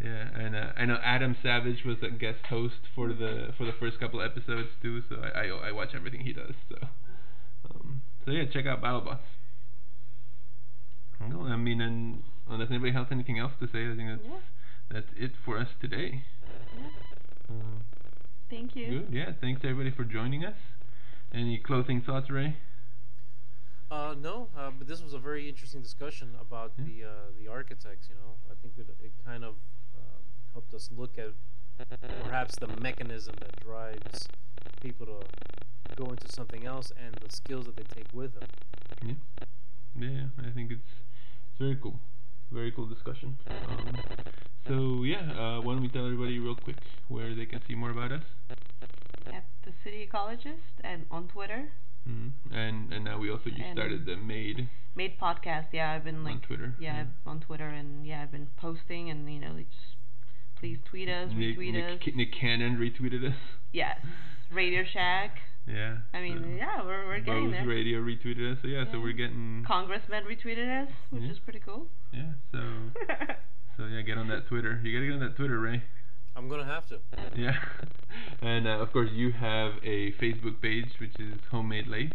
Yeah, and uh, I know Adam Savage was a guest host for the for the first couple episodes too. So I I, I watch everything he does. So um, so yeah, check out BattleBots. Well, I mean, and unless anybody has anything else to say, I think that's Yeah. that's it for us today. Yeah. Uh, Thank you. good. Yeah. Thanks everybody for joining us. Any closing thoughts, Ray? Uh, no, uh, but this was a very interesting discussion about Yeah. the uh, the architects. You know, I think it, it kind of uh, helped us look at perhaps the mechanism that drives people to go into something else and the skills that they take with them. Yeah. Yeah, I think it's it's very cool. Very cool discussion. Um, so yeah, uh, why don't we tell everybody real quick where they can see more about us? At the City Ecologist and on Twitter, hmm And and now we also you started the Made made podcast. Yeah, I've been like on Twitter. yeah I've- on Twitter, and yeah I've been posting, and you know like just please tweet us, retweet Nick, us. Ca- Nick Cannon retweeted us. Yes, Radio Shack. Yeah. I mean, so yeah, we're we're getting Bose there. Radio retweeted us. So yeah, so we're getting Congressman retweeted us, which Yeah. is pretty cool. yeah. So so yeah, get on that Twitter. You gotta get on that Twitter, Ray. I'm gonna have to. Yeah. and uh, of course you have a Facebook page which is Homemade Lathe.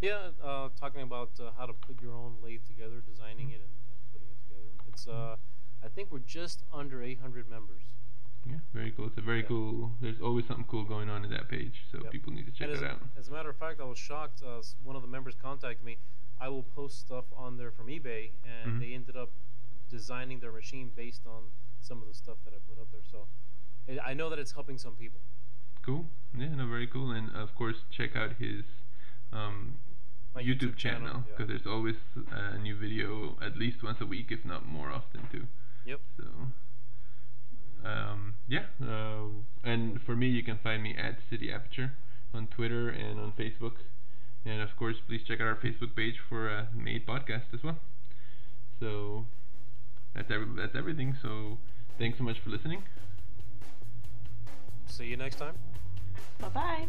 Yeah, uh, talking about uh, how to put your own lathe together, designing it, and, and putting it together. It's uh, I think we're just under 800 members. Yeah, very cool. It's a very Yeah. cool. There's always something cool going on in that page, so Yep. people need to check and as, it out. as a matter of fact, I was shocked. Uh, one of the members contacted me. I will post stuff on there from eBay, and Mhm. they ended up designing their machine based on some of the stuff that I put up there. So it, I know that it's helping some people. Cool. Yeah, no, very cool. And of course, check out his um, YouTube, YouTube channel, channel yeah. because there's always a new video at least once a week, if not more often too. Yep. So, um, yeah. Uh, and for me, you can find me at City Aperture on Twitter and on Facebook. And of course, please check out our Facebook page for a Made podcast as well. So that's every, that's everything. So thanks so much for listening. See you next time. Bye bye.